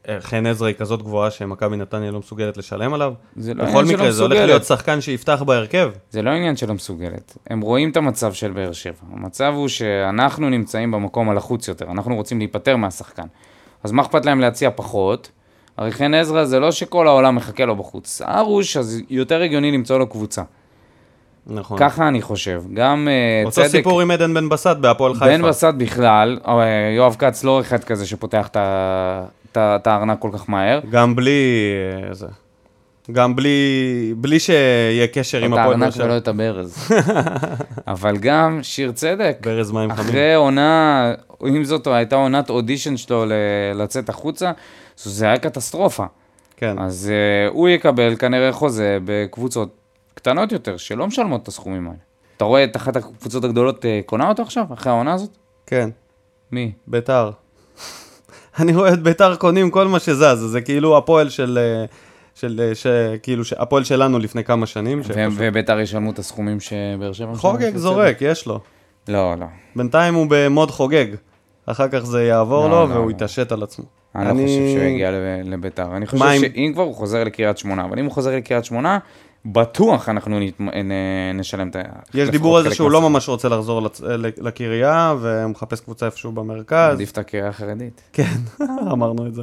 אה, חן עזרא היא כזאת גבוהה שמכבי נתניה לא מסוגלת לשלם עליו? זה לא בכל מקרה, זה הולך. להיות שחקן שיפתח בהרכב. זה לא עניין שלא מסוגלת. הם רואים את המצב של באר שבע. המצב הוא שאנחנו נמצאים במקום הלחוץ יותר, אנחנו רוצים להיפטר מהשחקן. אז מה אכפת להם להציע פחות? הרי חן עזרא זה לא שכל העולם מחכה לו בחוץ. ארוש, אז יותר הגיוני למצוא לו קבוצה. נכון. ככה אני חושב. גם אה, אותו צדק... סיפור עם עדן בן בסט בהפועל חיפה. בן בסט בכלל, אה, יואב כץ לא אחד כזה שפותח את את את הארנק כל כך מהר. גם בלי... אה, זה. גם בלי, בלי שיהיה קשר עם את הפועל באר הארנק ולא. את הברז. אבל גם שיר צדק, ברז מים חמים. אחרי עונה, אם זאת הייתה עונת אודישן שלו לצאת החוצה, זה היה קטסטרופה. כן. אז uh, הוא יקבל כנראה חוזה בקבוצות קטנות יותר, שלא משלמות את הסכומים האלה. אתה רואה את אחת הקבוצות הגדולות uh, קונה אותו עכשיו, אחרי העונה הזאת? כן. מי? ביתר. אני רואה את ביתר קונים כל מה שזז, זה כאילו הפועל של... אה, של, ש, כאילו, ש- הפועל שלנו לפני כמה שנים. ו- וביתר ישלמו את הסכומים שבאר שבע? חוגג? זורק, יש לו. לא, לא. בינתיים הוא במוד חוגג. אחר כך זה יעבור לא, לו לא, והוא לא. יתעשת על עצמו. אני לא חושב שהוא יגיע לב- לביתר. אני חושב מה עם- שאם כבר הוא חוזר לקריית שמונה, אבל אם הוא חוזר לקריית שמונה, בטוח אנחנו נת- נ- נשלם את ה... יש דיבור על זה שהוא לא. ממש רוצה לחזור לצ- לקריה, והוא מחפש קבוצה איפשהו במרכז. עדיף את הקריאה החרדית. כן, אמרנו את זה.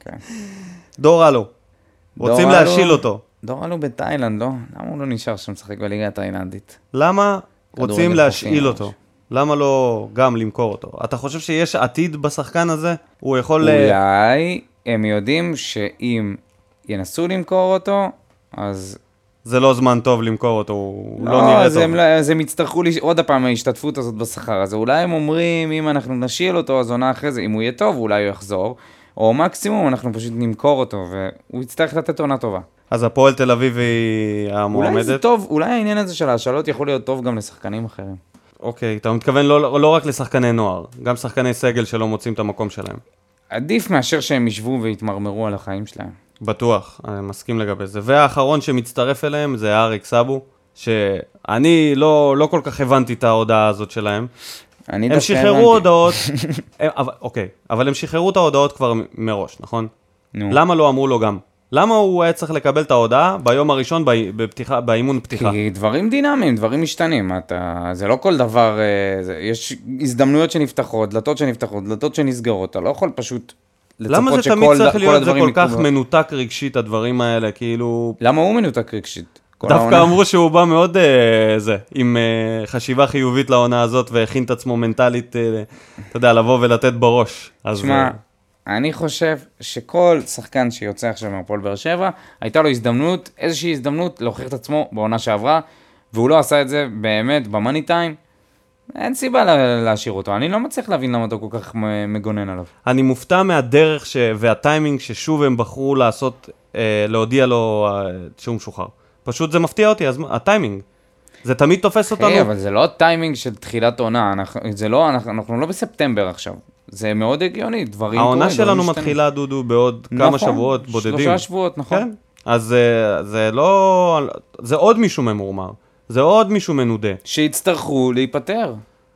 כן. דור אלו. רוצים דור אלו- להשיל אותו. דור אלו בתאילנד, לא? למה הוא לא נשאר שם לשחק בליגה התאילנדית? למה רוצים להשאיל. אותו? למה לא גם למכור אותו? אתה חושב שיש עתיד בשחקן הזה? הוא יכול... ל- אולי הם יודעים שאם ינסו למכור אותו, אז... זה לא זמן טוב למכור אותו, הוא לא נראה אז טוב. הם, לא- אז הם יצטרכו לש... עוד הפעם ההשתתפות הזאת בשכר הזה. אולי הם אומרים, אם אנחנו נשיל אותו, אז עונה אחרי זה, אם הוא יהיה טוב, אולי הוא יחזור. או מקסימום, אנחנו פשוט נמכור אותו, והוא יצטרך לתת עונה טובה. אז הפועל תל אביב היא אולי זה המועמדת? טוב, אולי העניין הזה של ההשאלות יכול להיות טוב גם לשחקנים אחרים. אוקיי, אתה מתכוון לא לא רק לשחקני נוער, גם שחקני סגל שלא מוצאים את המקום שלהם. עדיף מאשר שהם ישבו ויתמרמרו על החיים שלהם. בטוח, אני מסכים לגבי זה. והאחרון שמצטרף אליהם זה אריק סאבו, שאני לא, לא כל כך הבנתי את ההודעה הזאת שלהם. אני הם דווקא שחררו הבנתי. הודעות, הם, אבל, אוקיי, אבל הם שחררו את ההודעות כבר מראש, נכון? נו. למה לא אמרו לו גם? למה הוא היה צריך לקבל את ההודעה ביום הראשון בפתיחה, באימון פתיחה? כי דברים דינמיים, דברים משתנים. אתה, זה לא כל דבר, אה, זה, יש הזדמנויות שנפתחות, דלתות שנפתחות, דלתות שנסגרות. אתה לא יכול פשוט לצפות למה זה שכל תמיד צריך כל להיות זה הדברים כל כך יקרו. מנותק רגשית, הדברים האלה? כאילו, למה הוא מנותק רגשית? דווקא העונה- אמרו שהוא בא מאוד אה, זה, עם אה, חשיבה חיובית לעונה הזאת, והכין את עצמו מנטלית, אה, אתה יודע, לבוא ולתת בראש. תשמע, אני חושב שכל שחקן שיוצא עכשיו מהפועל באר שבע, הייתה לו הזדמנות, איזושהי הזדמנות להוכיח את עצמו בעונה שעברה, והוא לא עשה את זה באמת במאני טיים. אין סיבה לה- להשאיר אותו. אני לא מצליח להבין למה אתה כל כך מגונן עליו. אני מופתע מהדרך ש... והטיימינג ששוב הם בחרו לעשות, אה, להודיע לו אה, שהוא משוחרר. פשוט זה מפתיע אותי, אז הטיימינג. זה תמיד תופס אותנו. היי, אבל זה לא טיימינג של תחילת עונה, אנחנו, זה לא, אנחנו, אנחנו לא בספטמבר עכשיו. זה מאוד הגיוני, דברים העונה קורים, דברים שלנו. מתחילה, דודו, בעוד כמה נכון, שבועות בודדים. שלושה שבועות, נכון. כן. אז אה, זה לא... זה עוד מישהו ממורמר. זה עוד מישהו מנודה. שיצטרכו להיפטר.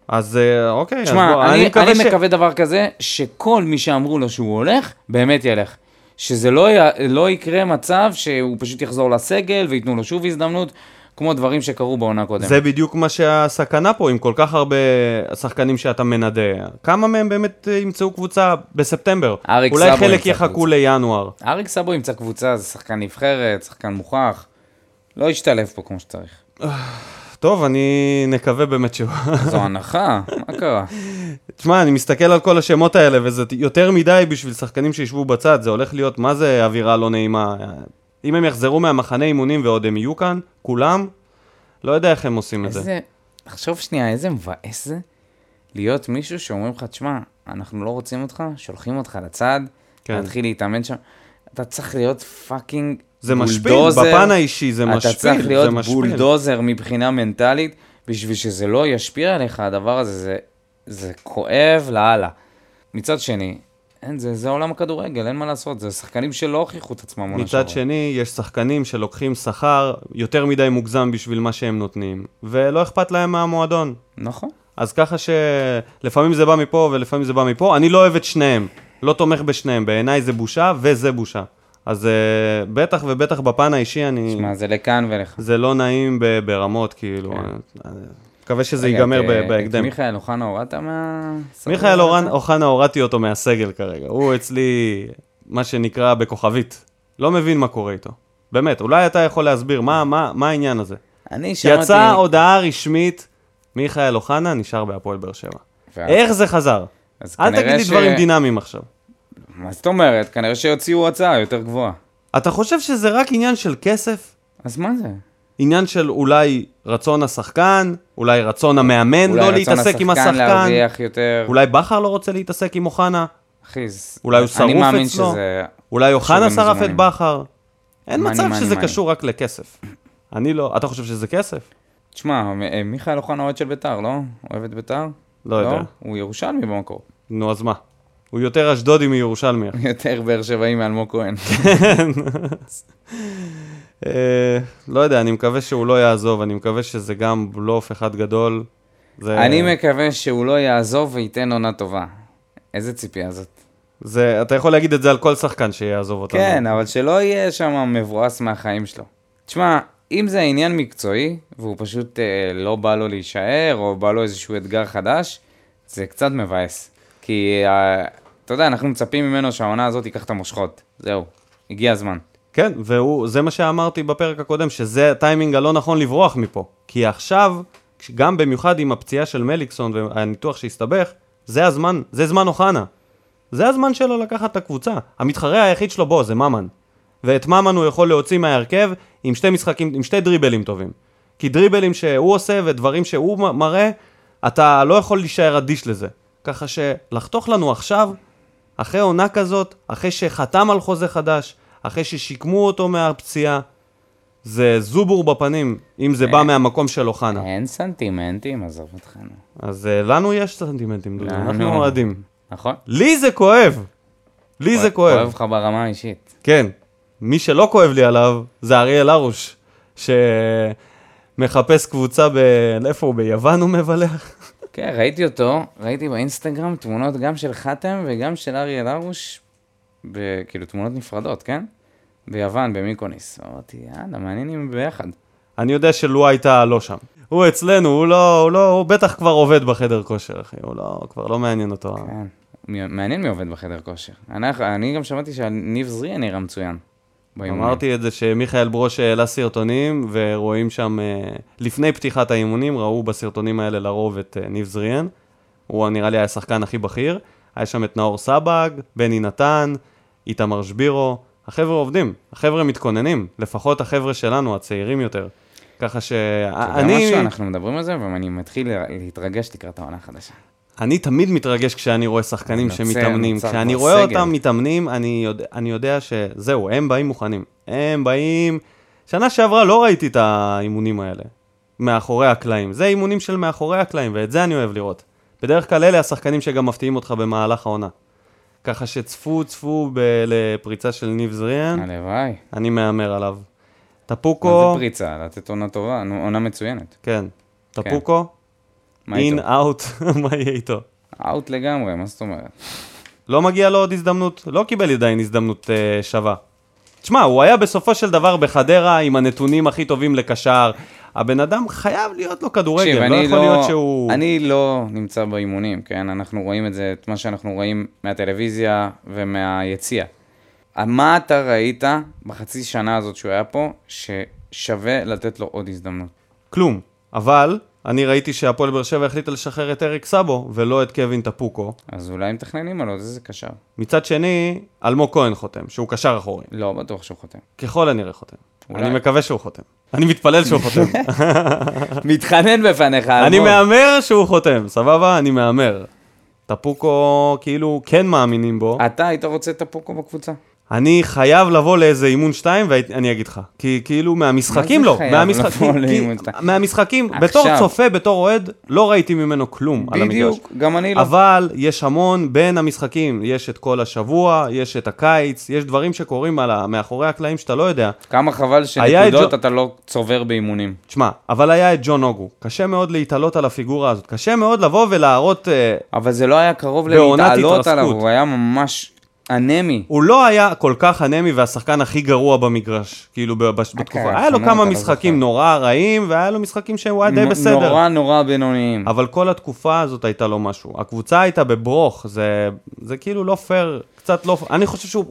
אז אה, אוקיי, אז תשמע, בוא, אני, מקווה אני ש... מקווה דבר כזה, שכל מי שאמרו לו שהוא הולך, באמת ילך. שזה לא, י... לא יקרה מצב שהוא פשוט יחזור לסגל וייתנו לו שוב הזדמנות, כמו דברים שקרו בעונה קודמת. זה בדיוק מה שהסכנה פה, עם כל כך הרבה שחקנים שאתה מנדה. כמה מהם באמת אה, ימצאו קבוצה בספטמבר? אריק אולי סאבו חלק יחכו קבוצה. לינואר. אריק סאבו ימצא קבוצה, זה שחקן נבחרת, שחקן מוכח. לא ישתלב פה כמו שצריך. טוב, אני נקווה באמת שהוא... זו הנחה, מה קרה? תשמע, אני מסתכל על כל השמות האלה, וזה יותר מדי בשביל שחקנים שישבו בצד, זה הולך להיות, מה זה אווירה לא נעימה? אם הם יחזרו מהמחנה אימונים ועוד הם יהיו כאן, כולם, לא יודע איך הם עושים את זה. איזה... תחשוב שנייה, איזה מבאס זה להיות מישהו שאומרים לך, תשמע, אנחנו לא רוצים אותך, שולחים אותך לצד, כן. להתחיל להתאמן שם. אתה צריך להיות fucking זה משפיל, בולדוזר. בפן האישי זה משפיל, אתה צריך זה להיות משפיל. בולדוזר מבחינה מנטלית, בשביל שזה לא ישפיע עליך, הדבר הזה, זה, זה כואב לאללה. מצד שני, אין, זה, זה עולם הכדורגל, אין מה לעשות, זה שחקנים שלא הוכיחו את עצמם עונה מצד שעברה. שני, יש שחקנים שלוקחים שכר יותר מדי מוגזם בשביל מה שהם נותנים, ולא אכפת להם מהמועדון. נכון. אז ככה שלפעמים זה בא מפה ולפעמים זה בא מפה, אני לא אוהב את שניהם. לא תומך בשניהם, בעיניי זה בושה וזה בושה. אז אה, בטח ובטח בפן האישי אני... שמע, זה לכאן ולכאן. זה לא נעים ברמות, כאילו. כן. אה, מקווה שזה ייגמר אה, בהקדם. את מיכאל אוחנה הורדת מה... מיכאל אוחנה הורדתי אותו מהסגל כרגע. הוא אצלי, מה שנקרא, בכוכבית. לא מבין מה קורה איתו. באמת, אולי אתה יכול להסביר מה, מה, מה העניין הזה. אני שמעתי... יצאה הודעה רשמית, מיכאל אוחנה נשאר בהפועל באר שבע. ואז- איך זה חזר? אל תגיד לי ש- דברים דינמיים עכשיו. מה זאת אומרת? כנראה שיוציאו הצעה יותר גבוהה. אתה חושב שזה רק עניין של כסף? אז מה זה? עניין של אולי רצון השחקן, אולי רצון המאמן אולי לא רצון להתעסק עם השחקן, להרוויח יותר. אולי בכר לא רוצה להתעסק עם אוחנה, אחי, אולי הוא שרוף אצלו. שזה... אולי אוחנה שרף את. בכר. אין מצב מאני, שזה מאני. קשור רק לכסף. אני לא, אתה חושב שזה כסף? תשמע, אה, מיכאל אוחנה אוהד של ביתר, לא? אוהב את ביתר? לא יודע. הוא ירושלמי במקור. נו, אז מה? הוא יותר אשדודי מירושלמי. יותר באר שבעי מאלמוג כהן. אה, לא יודע, אני מקווה שהוא לא יעזוב, אני מקווה שזה גם בלוף אחד גדול. זה- אני מקווה שהוא לא יעזוב וייתן עונה טובה. איזה ציפייה זאת. זה, אתה יכול להגיד את זה על כל שחקן שיעזוב אותנו. כן, אבל שלא יהיה שם מבואס מהחיים שלו. תשמע, אם זה עניין מקצועי, והוא פשוט אה, לא בא לו להישאר, או בא לו איזשהו אתגר חדש, זה קצת מבאס. כי, אה, אתה יודע, אנחנו מצפים ממנו שהעונה הזאת ייקח את המושכות. זהו, הגיע הזמן. כן, וזה מה שאמרתי בפרק הקודם, שזה הטיימינג הלא נכון לברוח מפה. כי עכשיו, גם במיוחד עם הפציעה של מליקסון והניתוח שהסתבך, זה הזמן, זה זמן אוחנה. זה הזמן שלו לקחת את הקבוצה. המתחרה היחיד שלו בו זה ממן. ואת ממן הוא יכול להוציא מההרכב עם שתי משחקים, עם שתי דריבלים טובים. כי דריבלים שהוא עושה ודברים שהוא מראה, אתה לא יכול להישאר אדיש לזה. ככה שלחתוך לנו עכשיו, אחרי עונה כזאת, אחרי שחתם על חוזה חדש, אחרי ששיקמו אותו מהפציעה, זה זובור בפנים, אם זה בא מהמקום של אוחנה. אין סנטימנטים, עזוב אותך. אז אה, לנו יש סנטימנטים, דודו. אנחנו אוהדים. נכון? לי זה כואב. לי זה כואב כואב. לך ברמה האישית. כן. מי שלא כואב לי עליו, זה אריאל הרוש, שמחפש קבוצה ב... איפה הוא? ביוון הוא מבלח? כן, ראיתי אותו, ראיתי באינסטגרם תמונות גם של חתם וגם של אריאל הרוש, כאילו תמונות נפרדות, כן? ביוון, במיקוניס. אמרתי, יאללה, הם ביחד. אני יודע שלו הייתה לא שם. הוא אצלנו, הוא לא, הוא לא, הוא בטח כבר עובד בחדר כושר, אחי, הוא לא, כבר לא מעניין אותו. כן. מעניין מי עובד בחדר כושר. אני, אני גם שמעתי שניב זריה נראה מצוין. באימונים. אמרתי את זה שמיכאל ברוש העלה סרטונים, ורואים שם, אה, לפני פתיחת האימונים, ראו בסרטונים האלה לרוב את אה, ניב זריאן. הוא נראה לי היה השחקן הכי בכיר. היה שם את נאור סבג, בני נתן, איתמר שבירו. החבר'ה עובדים, החבר'ה מתכוננים, לפחות החבר'ה שלנו, הצעירים יותר. ככה אתה יודע שאני... משהו, אנחנו מדברים על זה, ואני מתחיל להתרגש לקראת העונה החדשה. אני תמיד מתרגש כשאני רואה שחקנים נוצר- שמתאמנים. נוצר כשאני רואה סגל. אותם מתאמנים, אני יודע, אני יודע שזהו, הם באים מוכנים. הם באים... שנה שעברה לא ראיתי את האימונים האלה, מאחורי הקלעים. זה אימונים של מאחורי הקלעים, ואת זה אני אוהב לראות. בדרך כלל אלה השחקנים שגם מפתיעים אותך במהלך העונה. ככה שצפו, צפו ב- לפריצה של ניב זריאן, הלוואי. אני מהמר עליו. מה טפוקו, זה פריצה? לתת עונה טובה, עונה מצוינת. כן. טפוקו, מה אין? אאוט, מה יהיה איתו? אאוט לגמרי, מה זאת אומרת? לא מגיע לו עוד הזדמנות? לא קיבל עדיין הזדמנות אה, שווה. תשמע, הוא היה בסופו של דבר בחדרה עם הנתונים הכי טובים לקשר. הבן אדם חייב להיות לו כדורגל, תקשיב, לא יכול לא, להיות שהוא... אני לא נמצא באימונים, כן? אנחנו רואים את זה, את מה שאנחנו רואים מהטלוויזיה ומהיציע. מה אתה ראית בחצי שנה הזאת שהוא היה פה, ששווה לתת לו עוד הזדמנות? כלום. אבל אני ראיתי שהפועל באר שבע החליטה לשחרר את אריק סאבו, ולא את קווין טפוקו. אז אולי הם מתכננים על עוד איזה קשר. מצד שני, אלמוג כהן חותם, שהוא קשר אחורי. לא בטוח שהוא חותם. ככל הנראה חותם. אני מקווה שהוא חותם. אני מתפלל שהוא חותם. מתחנן בפניך, אני אלמוג. מהמר שהוא חותם, סבבה? אני מהמר. טפוקו, כאילו, כן מאמינים בו. אתה היית רוצה את הפוקו בקבוצה? אני חייב לבוא לאיזה אימון שתיים, ואני אגיד לך. כי כאילו מהמשחקים לא. מהמשחקים, עכשיו. בתור צופה, בתור אוהד, לא ראיתי ממנו כלום על המגרש. בדיוק, גם אני לא. אבל יש המון בין המשחקים, יש את כל השבוע, יש את הקיץ, יש דברים שקורים ה- מאחורי הקלעים שאתה לא יודע. כמה חבל שנקודות ג'ו- אתה לא צובר באימונים. תשמע, אבל היה את ג'ון אוגו. קשה מאוד להתעלות על הפיגורה הזאת. קשה מאוד לבוא ולהראות... אה, אבל זה לא היה קרוב בעונת ללהתעלות עליו. הוא היה ממש אנמי. הוא לא היה כל כך אנמי והשחקן הכי גרוע במגרש, כאילו בש- בתקופה. היה לו שנה כמה לא משחקים. נורא רעים, והיה לו משחקים שהוא היה די בסדר. נורא נורא בינוניים. אבל כל התקופה הזאת הייתה לו משהו. הקבוצה הייתה בברוך, זה, זה כאילו לא פייר, קצת לא... אני חושב שהוא...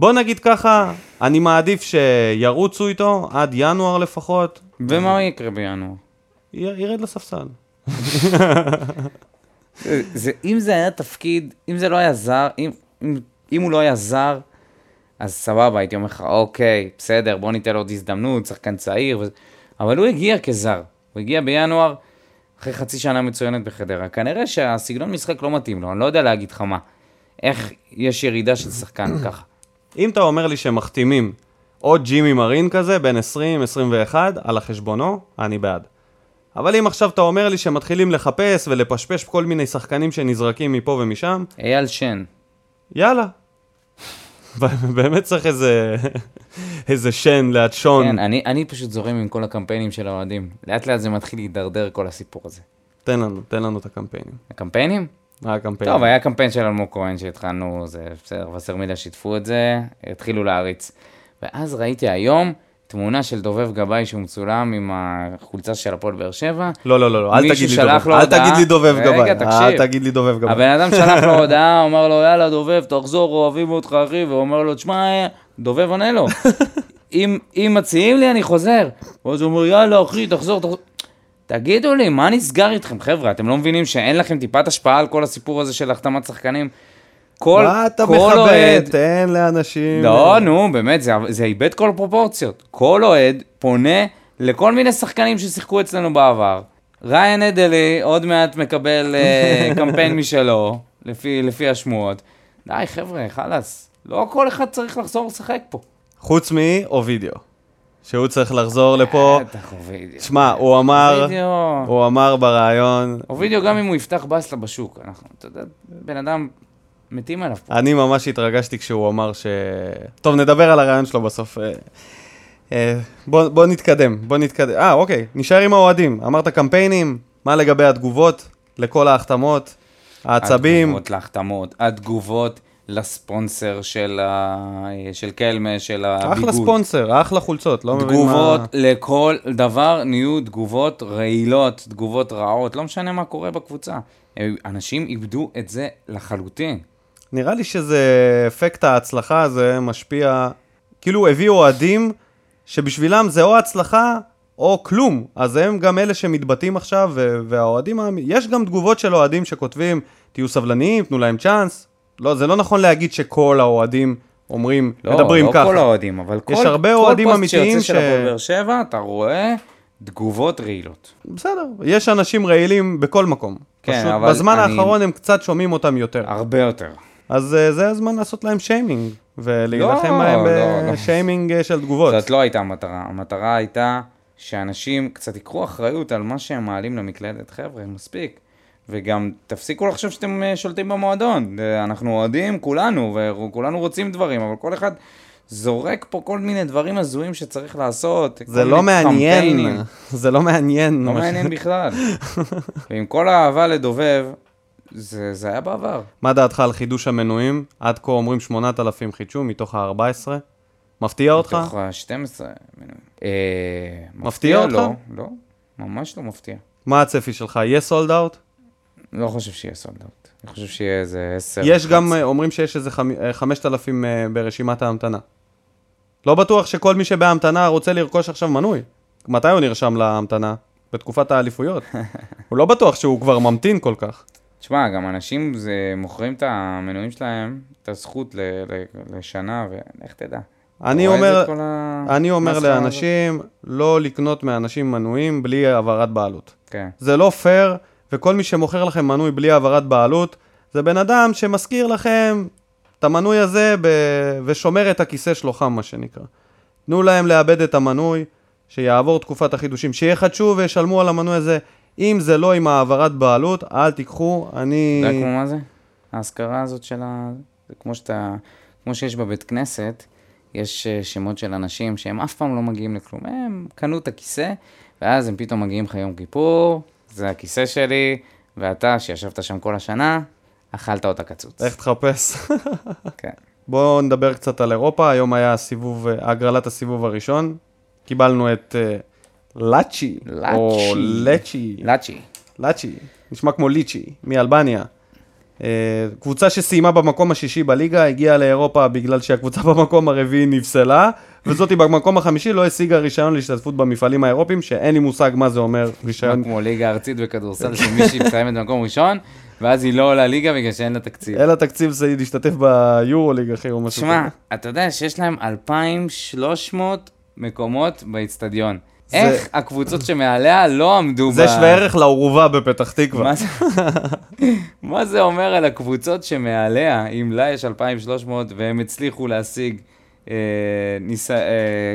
בוא נגיד ככה, אני מעדיף שירוצו איתו עד ינואר לפחות, ומה יקרה בינואר? ירד לספסל. זה- זה, אם זה היה תפקיד, אם זה לא היה זר, אם, אם, אם הוא לא היה זר, אז סבבה, הייתי אומר לך, אוקיי, בסדר, בוא ניתן לו עוד הזדמנות, שחקן צעיר, וזה... אבל הוא הגיע כזר. הוא הגיע בינואר, אחרי חצי שנה מצוינת בחדרה. כנראה שהסגנון משחק לא מתאים לו, אני לא יודע להגיד לך מה. איך יש ירידה של שחקן ככה. אם אתה אומר לי שמחתימים עוד ג'ימי מרין כזה, בין 20-21, על החשבונו, אני בעד. אבל אם עכשיו אתה אומר לי שמתחילים לחפש ולפשפש כל מיני שחקנים שנזרקים מפה ומשם, אייל שן. יאללה. באמת צריך איזה, איזה שן ליד שון. כן, אני, אני פשוט זורם עם כל הקמפיינים של האוהדים. לאט לאט זה מתחיל להידרדר כל הסיפור הזה. תן לנו, תן לנו את הקמפיינים. הקמפיינים? מה הקמפיינים? טוב, היה קמפיין של אלמוג כהן שהתחלנו, זה בסדר, וסרמיליה שיתפו את זה, התחילו להריץ. ואז ראיתי היום תמונה של דובב גבאי שהוא מצולם עם החולצה של הפועל באר שבע. לא, לא, לא, לא, אל תגיד לי דובב, אל תגיד לי דובב רגע, גבאי, תקשיב. אל תגיד לי דובב גבאי. הבן אדם שלח לו הודעה, אומר לו, יאללה, דובב, תחזור, אוהבים אותך, אחי, והוא אומר לו, תשמע, אה, דובב עונה לו, אם, אם מציעים לי, אני חוזר. ואז הוא אומר, יאללה, אחי, תחזור, תחזור. תגידו לי, מה נסגר איתכם, חבר'ה? אתם לא מבינים שאין לכם טיפת השפעה על כל הסיפור הזה של החתמת שחקנים? כל, מה אתה כל מכבד? אוהד- תן לאנשים... לא, נו, באמת, זה, זה איבד כל פרופורציות. כל אוהד פונה לכל מיני שחקנים ששיחקו אצלנו בעבר. ריין אדלי עוד מעט מקבל אה, קמפיין משלו, לפי, לפי השמועות. די, חבר'ה, חלאס. לא כל אחד צריך לחזור לשחק פה. חוץ מאובידיו, שהוא צריך לחזור לפה. בטח, אובידיו. שמע, הוא אמר. הוא אמר בריאיון, אובידיו, גם אם הוא יפתח בסלה בשוק, אנחנו, אתה יודע, בן אדם, מתים עליו פה. אני ממש התרגשתי כשהוא אמר ש... טוב, נדבר על הרעיון שלו בסוף. אה, אה, בוא, בוא נתקדם, בוא נתקדם. אה, אוקיי, נשאר עם האוהדים. אמרת קמפיינים, מה לגבי התגובות לכל ההחתמות, העצבים? התגובות להחתמות, התגובות לספונסר של, ה... של קלמה, של הביגוד. אחלה ספונסר, אחלה חולצות, לא מבין מה... תגובות לכל דבר נהיו תגובות רעילות, תגובות רעות, לא משנה מה קורה בקבוצה. אנשים איבדו את זה לחלוטין. נראה לי שזה אפקט ההצלחה הזה משפיע, כאילו הביאו אוהדים שבשבילם זה או הצלחה או כלום, אז הם גם אלה שמתבטאים עכשיו, והאוהדים, יש גם תגובות של אוהדים שכותבים, תהיו סבלניים, תנו להם צ'אנס. לא, זה לא נכון להגיד שכל האוהדים אומרים, לא, מדברים לא ככה. כל האוהדים, אבל כל, יש הרבה כל אוהדים פוסט אמיתיים שיוצא ש- של הפועל באר שבע, אתה רואה תגובות רעילות. בסדר, יש אנשים רעילים בכל מקום. כן, פשוט אבל בזמן אני- האחרון הם קצת שומעים אותם יותר. הרבה יותר. אז אה, זה הזמן לעשות להם שיימינג, ולהילחם לא, בהם לא, לא. בשיימינג אה, של תגובות. זאת לא הייתה המטרה. המטרה הייתה שאנשים קצת ייקחו אחריות על מה שהם מעלים למקלדת. חבר'ה, מספיק. וגם תפסיקו לחשוב שאתם אה, שולטים במועדון. אה, אנחנו אוהדים, כולנו, וכולנו רוצים דברים, אבל כל אחד זורק פה כל מיני דברים הזויים שצריך לעשות. זה לא מעניין, קמפיינים. זה לא מעניין. לא מעניין בכלל. ועם כל האהבה לדובב, זה, זה היה בעבר. מה דעתך על חידוש המנויים? עד כה אומרים 8,000 חידשו מתוך ה-14. מפתיע אותך? מתוך ה-12 מנויים. אה, מפתיע אותך? לא, לא, ממש לא מפתיע. מה הצפי שלך? יהיה סולד אאוט? לא חושב שיהיה סולד אאוט. אני חושב שיהיה איזה 10. יש גם, אה, אומרים שיש איזה חמ- אה, 5,000 אה, ברשימת ההמתנה. לא בטוח שכל מי שבהמתנה רוצה לרכוש עכשיו מנוי. מתי הוא נרשם להמתנה? בתקופת האליפויות. הוא לא בטוח שהוא כבר ממתין כל כך. תשמע, גם אנשים זה, מוכרים את המנויים שלהם, את הזכות ל, ל, לשנה, ולך תדע. אני אומר, ה- אני אומר המסחרה הזאת? לאנשים לא לקנות מאנשים מנויים בלי העברת בעלות. כן. זה לא פייר, וכל מי שמוכר לכם מנוי בלי העברת בעלות, זה בן אדם שמזכיר לכם את המנוי הזה ב... ושומר את הכיסא שלו חם, מה שנקרא. תנו להם לאבד את המנוי, שיעבור תקופת החידושים, שיחדשו וישלמו על המנוי הזה. אם זה לא עם העברת בעלות, אל תיקחו, אני... אתה יודע כמו מה זה? ההשכרה הזאת של ה... זה כמו שאתה... כמו שיש בבית כנסת, יש אה, שמות של אנשים שהם אף פעם לא מגיעים לכלום. הם קנו את הכיסא, ואז הם פתאום מגיעים לך יום כיפור, זה הכיסא שלי, ואתה, שישבת שם כל השנה, אכלת אותה קצוץ. לך תחפש. כן. בואו נדבר קצת על אירופה, היום היה הסיבוב, אה, הגרלת הסיבוב הראשון. קיבלנו את אה, לאצ'י, או לאצ'י. לאצ'י, לאצ'י. לאצ'י, נשמע כמו ליצ'י, מאלבניה. אה, קבוצה שסיימה במקום השישי בליגה, הגיעה לאירופה בגלל שהקבוצה במקום הרביעי נפסלה, וזאתי במקום החמישי לא השיגה רישיון להשתתפות במפעלים האירופיים, שאין לי מושג מה זה אומר רישיון. כמו ליגה ארצית בכדורסל, שמישהי מסיימת במקום ראשון, ואז היא לא עולה ליגה בגלל שאין לה תקציב. אין לה תקציב זה להשתתף ביורו ליג אחי או משהו שמע, אתה יודע שיש להם 2,300 מקומות באיצטדיון. זה- איך הקבוצות שמעליה לא עמדו ב... זה שווה ערך לאורווה בפתח תקווה. מה זה- מה זה אומר על הקבוצות שמעליה, אם לה יש 2,300 והם הצליחו להשיג אה, ניסה- אה,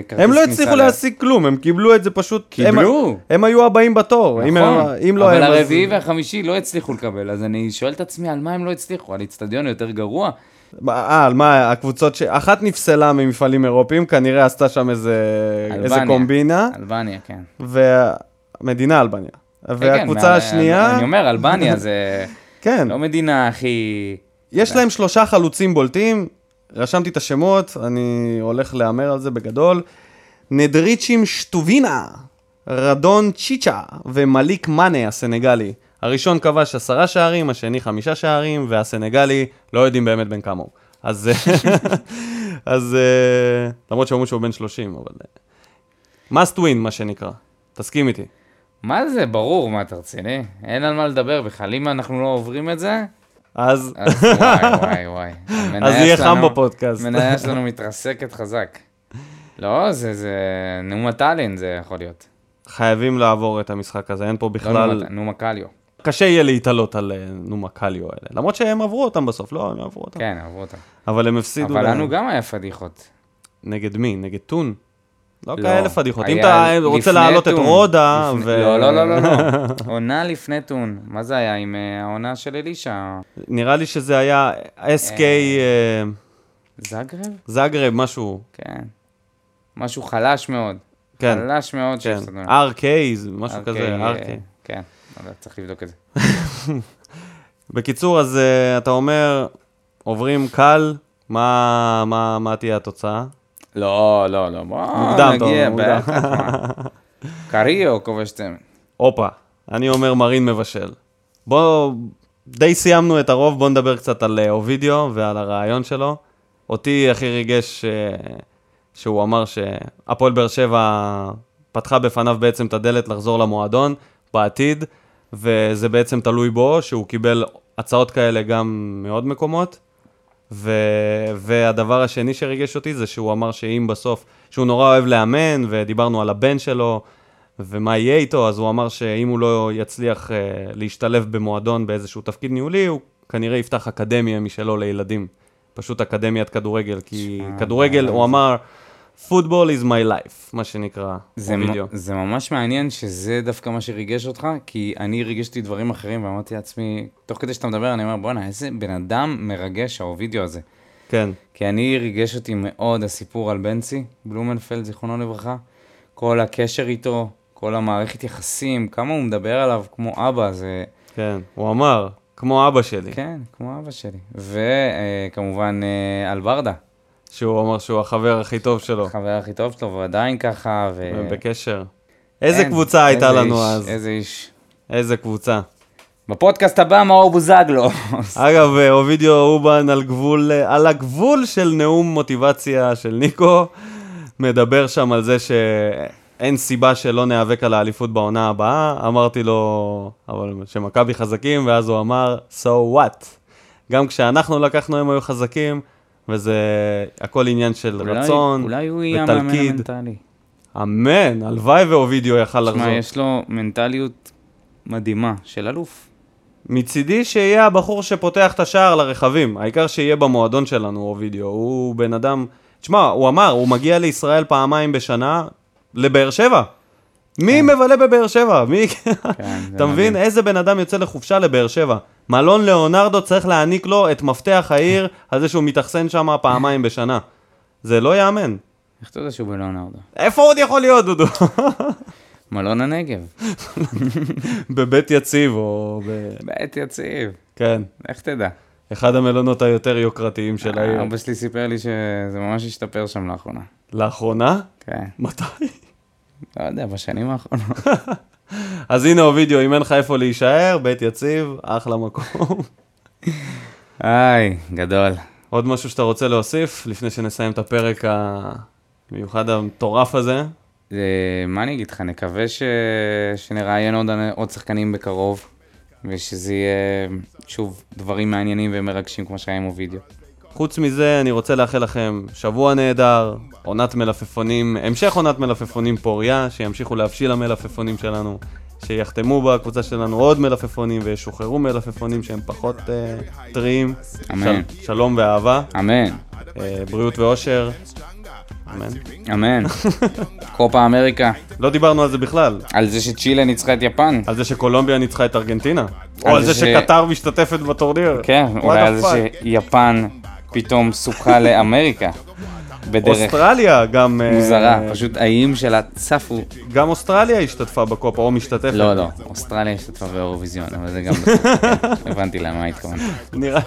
כרטיס הם לא הצליחו ל- להשיג כלום, הם קיבלו את זה פשוט... קיבלו. הם, הם היו הבאים בתור. אם, נכון, הם, אם לא אבל הם... אז- הרביעי והחמישי לא הצליחו לקבל, אז אני שואל את עצמי על מה הם לא הצליחו, על איצטדיון יותר גרוע? אה, על מה, הקבוצות ש... אחת נפסלה ממפעלים אירופיים, כנראה עשתה שם איזה, איזה אלבניה. קומבינה, אלבניה, כן. ומדינה אלבניה. כן, והקבוצה מה- השנייה, אני אומר, אלבניה זה כן, לא מדינה הכי... יש להם שלושה חלוצים בולטים, רשמתי את השמות, אני הולך להמר על זה בגדול. נדריצ'ים שטובינה, רדון צ'יצ'ה ומליק מאנה הסנגלי. הראשון כבש עשרה שערים, השני חמישה שערים, והסנגלי לא יודעים באמת בן כמה הוא. אז, אז אה, למרות שאומרים שהוא בן 30, אבל... אה, must win, מה שנקרא. תסכים איתי. מה זה, ברור, מה אתה רציני? אין על מה לדבר בכלל, אם אנחנו לא עוברים את זה, אז, אז וואי, וואי, וואי. אז יהיה חם בפודקאסט. המניה שלנו מתרסקת חזק. לא, זה, זה נאום הטאלין זה יכול להיות. חייבים לעבור את המשחק הזה, אין פה לא בכלל... נאום- נאום הקליו. קשה יהיה להתעלות על אה, נומה קליו האלה. למרות שהם עברו אותם בסוף, לא, הם עברו אותם. כן, אהבו אותה. אבל הם הפסידו... אבל לנו גם היה פדיחות. נגד מי? נגד טון? לא לא, כאלה פדיחות. אם אתה רוצה להעלות את. רודה לפני- ו... לא, לא, לא, לא, לא. עונה לפני טון. מה זה היה עם אה, העונה של אלישע? נראה לי שזה היה SK אה, זגרב? זגרב, משהו. כן. משהו חלש מאוד. כן, חלש מאוד כן. RK, משהו כזה, RK. כן, צריך לבדוק את זה. בקיצור, אז אה, אתה אומר, עוברים קל, מה מה- מה תהיה התוצאה? לא, לא, לא, בוא מוקדם, נגיע. בטח. קריו כובש צמד. הופה, אני אומר מרין מבשל. בוא, די סיימנו את הרוב, בוא נדבר קצת על אה, אובידיו ועל הרעיון שלו. אותי הכי ריגש אה, שהוא אמר שהפועל באר שבע פתחה בפניו בעצם את הדלת לחזור למועדון בעתיד, וזה בעצם תלוי בו, שהוא קיבל הצעות כאלה גם מעוד מקומות. ו... והדבר השני שריגש אותי זה שהוא אמר שאם בסוף, שהוא נורא אוהב לאמן, ודיברנו על הבן שלו, ומה יהיה איתו, אז הוא אמר שאם הוא לא יצליח uh, להשתלב במועדון באיזשהו תפקיד ניהולי, הוא כנראה יפתח אקדמיה משלו לילדים. פשוט אקדמיית כדורגל, כי שמע, כדורגל, זה- הוא אמר, football is my life, מה שנקרא, זה. מ- זה ממש מעניין שזה דווקא מה שריגש אותך, כי אני ריגשתי דברים אחרים ואמרתי לעצמי, תוך כדי שאתה מדבר, אני אומר, בואנה, איזה בן אדם מרגש האובידיו הזה. כן, כי אני ריגש אותי מאוד הסיפור על בנצי, בלומנפלד, זיכרונו לברכה. כל הקשר איתו, כל המערכת יחסים, כמה הוא מדבר עליו כמו אבא, זה... כן, הוא אמר, כמו אבא שלי, כן, כמו אבא שלי. וכמובן על ברדה, שהוא אמר שהוא החבר הכי טוב שלו, החבר הכי טוב שלו, ועדיין ככה, ו... בקשר. איזה כן, קבוצה הייתה איזה לנו איש, אז? איזה איש. איזה קבוצה. בפודקאסט הבא, מאור בוזגלו. אגב, אה, אובידיו אובן על גבול, אה, על הגבול של נאום מוטיבציה של ניקו, מדבר שם על זה שאין סיבה שלא ניאבק על האליפות בעונה הבאה. אמרתי לו, אבל שמכבי חזקים, ואז הוא אמר, so what? גם כשאנחנו לקחנו הם היו חזקים, וזה הכל עניין של אולי- רצון אולי הוא יהיה המאמן. המנטלי. אמן, הלוואי ואובידיו יכל לחזור. תשמע, יש לו מנטליות מדהימה של אלוף. מצידי שיהיה הבחור שפותח את השער לרכבים, העיקר שיהיה במועדון שלנו אובידיו, הוא בן אדם, תשמע, הוא אמר, הוא מגיע לישראל פעמיים בשנה, לבאר שבע. מי מבלה בבאר שבע? מי... כן, אתה מבין? איזה בן אדם יוצא לחופשה לבאר שבע? מלון ליאונרדו צריך להעניק לו את מפתח העיר על זה שהוא מתאכסן שם פעמיים בשנה. זה לא ייאמן. איך אתה יודע שהוא בלאונרדו? איפה עוד יכול להיות, דודו? מלון הנגב. בבית יציב או ב... בית יציב. כן, איך תדע? אחד המלונות היותר יוקרתיים של העיר. אבא שלי סיפר לי שזה ממש השתפר שם לאחרונה. לאחרונה? כן. מתי? לא יודע, בשנים האחרונות. אז הנה אובידיו, אם אין לך איפה להישאר, בית יציב, אחלה מקום. היי, גדול. עוד משהו שאתה רוצה להוסיף, לפני שנסיים את הפרק המיוחד המטורף הזה? אה, מה אני אגיד לך, נקווה ש... שנראיין עוד, עוד שחקנים בקרוב, ושזה יהיה, שוב, דברים מעניינים ומרגשים כמו שהיה עם הווידאו. חוץ מזה, אני רוצה לאחל לכם שבוע נהדר, עונת מלפפונים, המשך עונת מלפפונים פוריה, שימשיכו להבשיל המלפפונים שלנו, שיחתמו בקבוצה שלנו עוד מלפפונים וישוחררו מלפפונים שהם פחות uh, טריים. אמן. של, שלום ואהבה, אמן, uh, בריאות ואושר. אמן. אמן. קופה אמריקה, לא דיברנו על זה בכלל, על זה שצ'ילה ניצחה את יפן. על זה שקולומביה ניצחה את ארגנטינה, או על זה שקטר משתתפת בטורניר. כן, אולי על זה? שיפן פתאום סוכה לאמריקה. בדרך אוסטרליה גם... אה, מוזרה, פשוט האיים שלה צפו. גם אוסטרליה השתתפה בקופה, או משתתפת. לא, לא, אוסטרליה השתתפה באירוויזיון, אבל זה גם... כן, הבנתי למה התכוונת. נראה...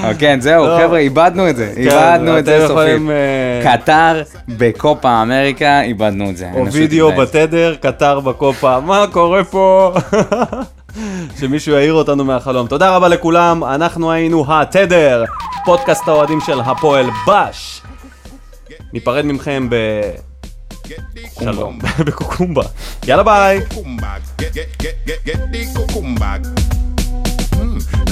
אבל כן, זהו, לא. חבר'ה, איבדנו את זה. כן, איבדנו את זה סופית. אה, קטר בקופה אמריקה, איבדנו את זה. או וידאו. בתדר, קטר בקופה, מה קורה פה? שמישהו יעיר אותנו מהחלום. תודה רבה לכולם, אנחנו היינו התדר, פודקאסט האוהדים של הפועל בש. ניפרד מכם ב... שלום, בקוקומבה. יאללה ביי.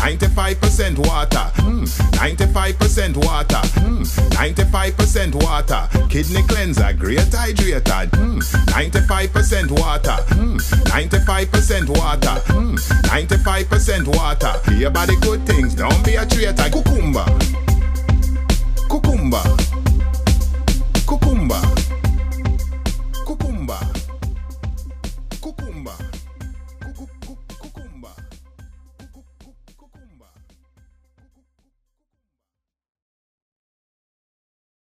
95% water, mm, 95% water, mm, 95% water. Kidney cleanser, great hydrated, mm, 95% water, mm, 95% water, mm, 95% water. Hear about the good things, don't be a traitor. Cucumber, cucumber, cucumber.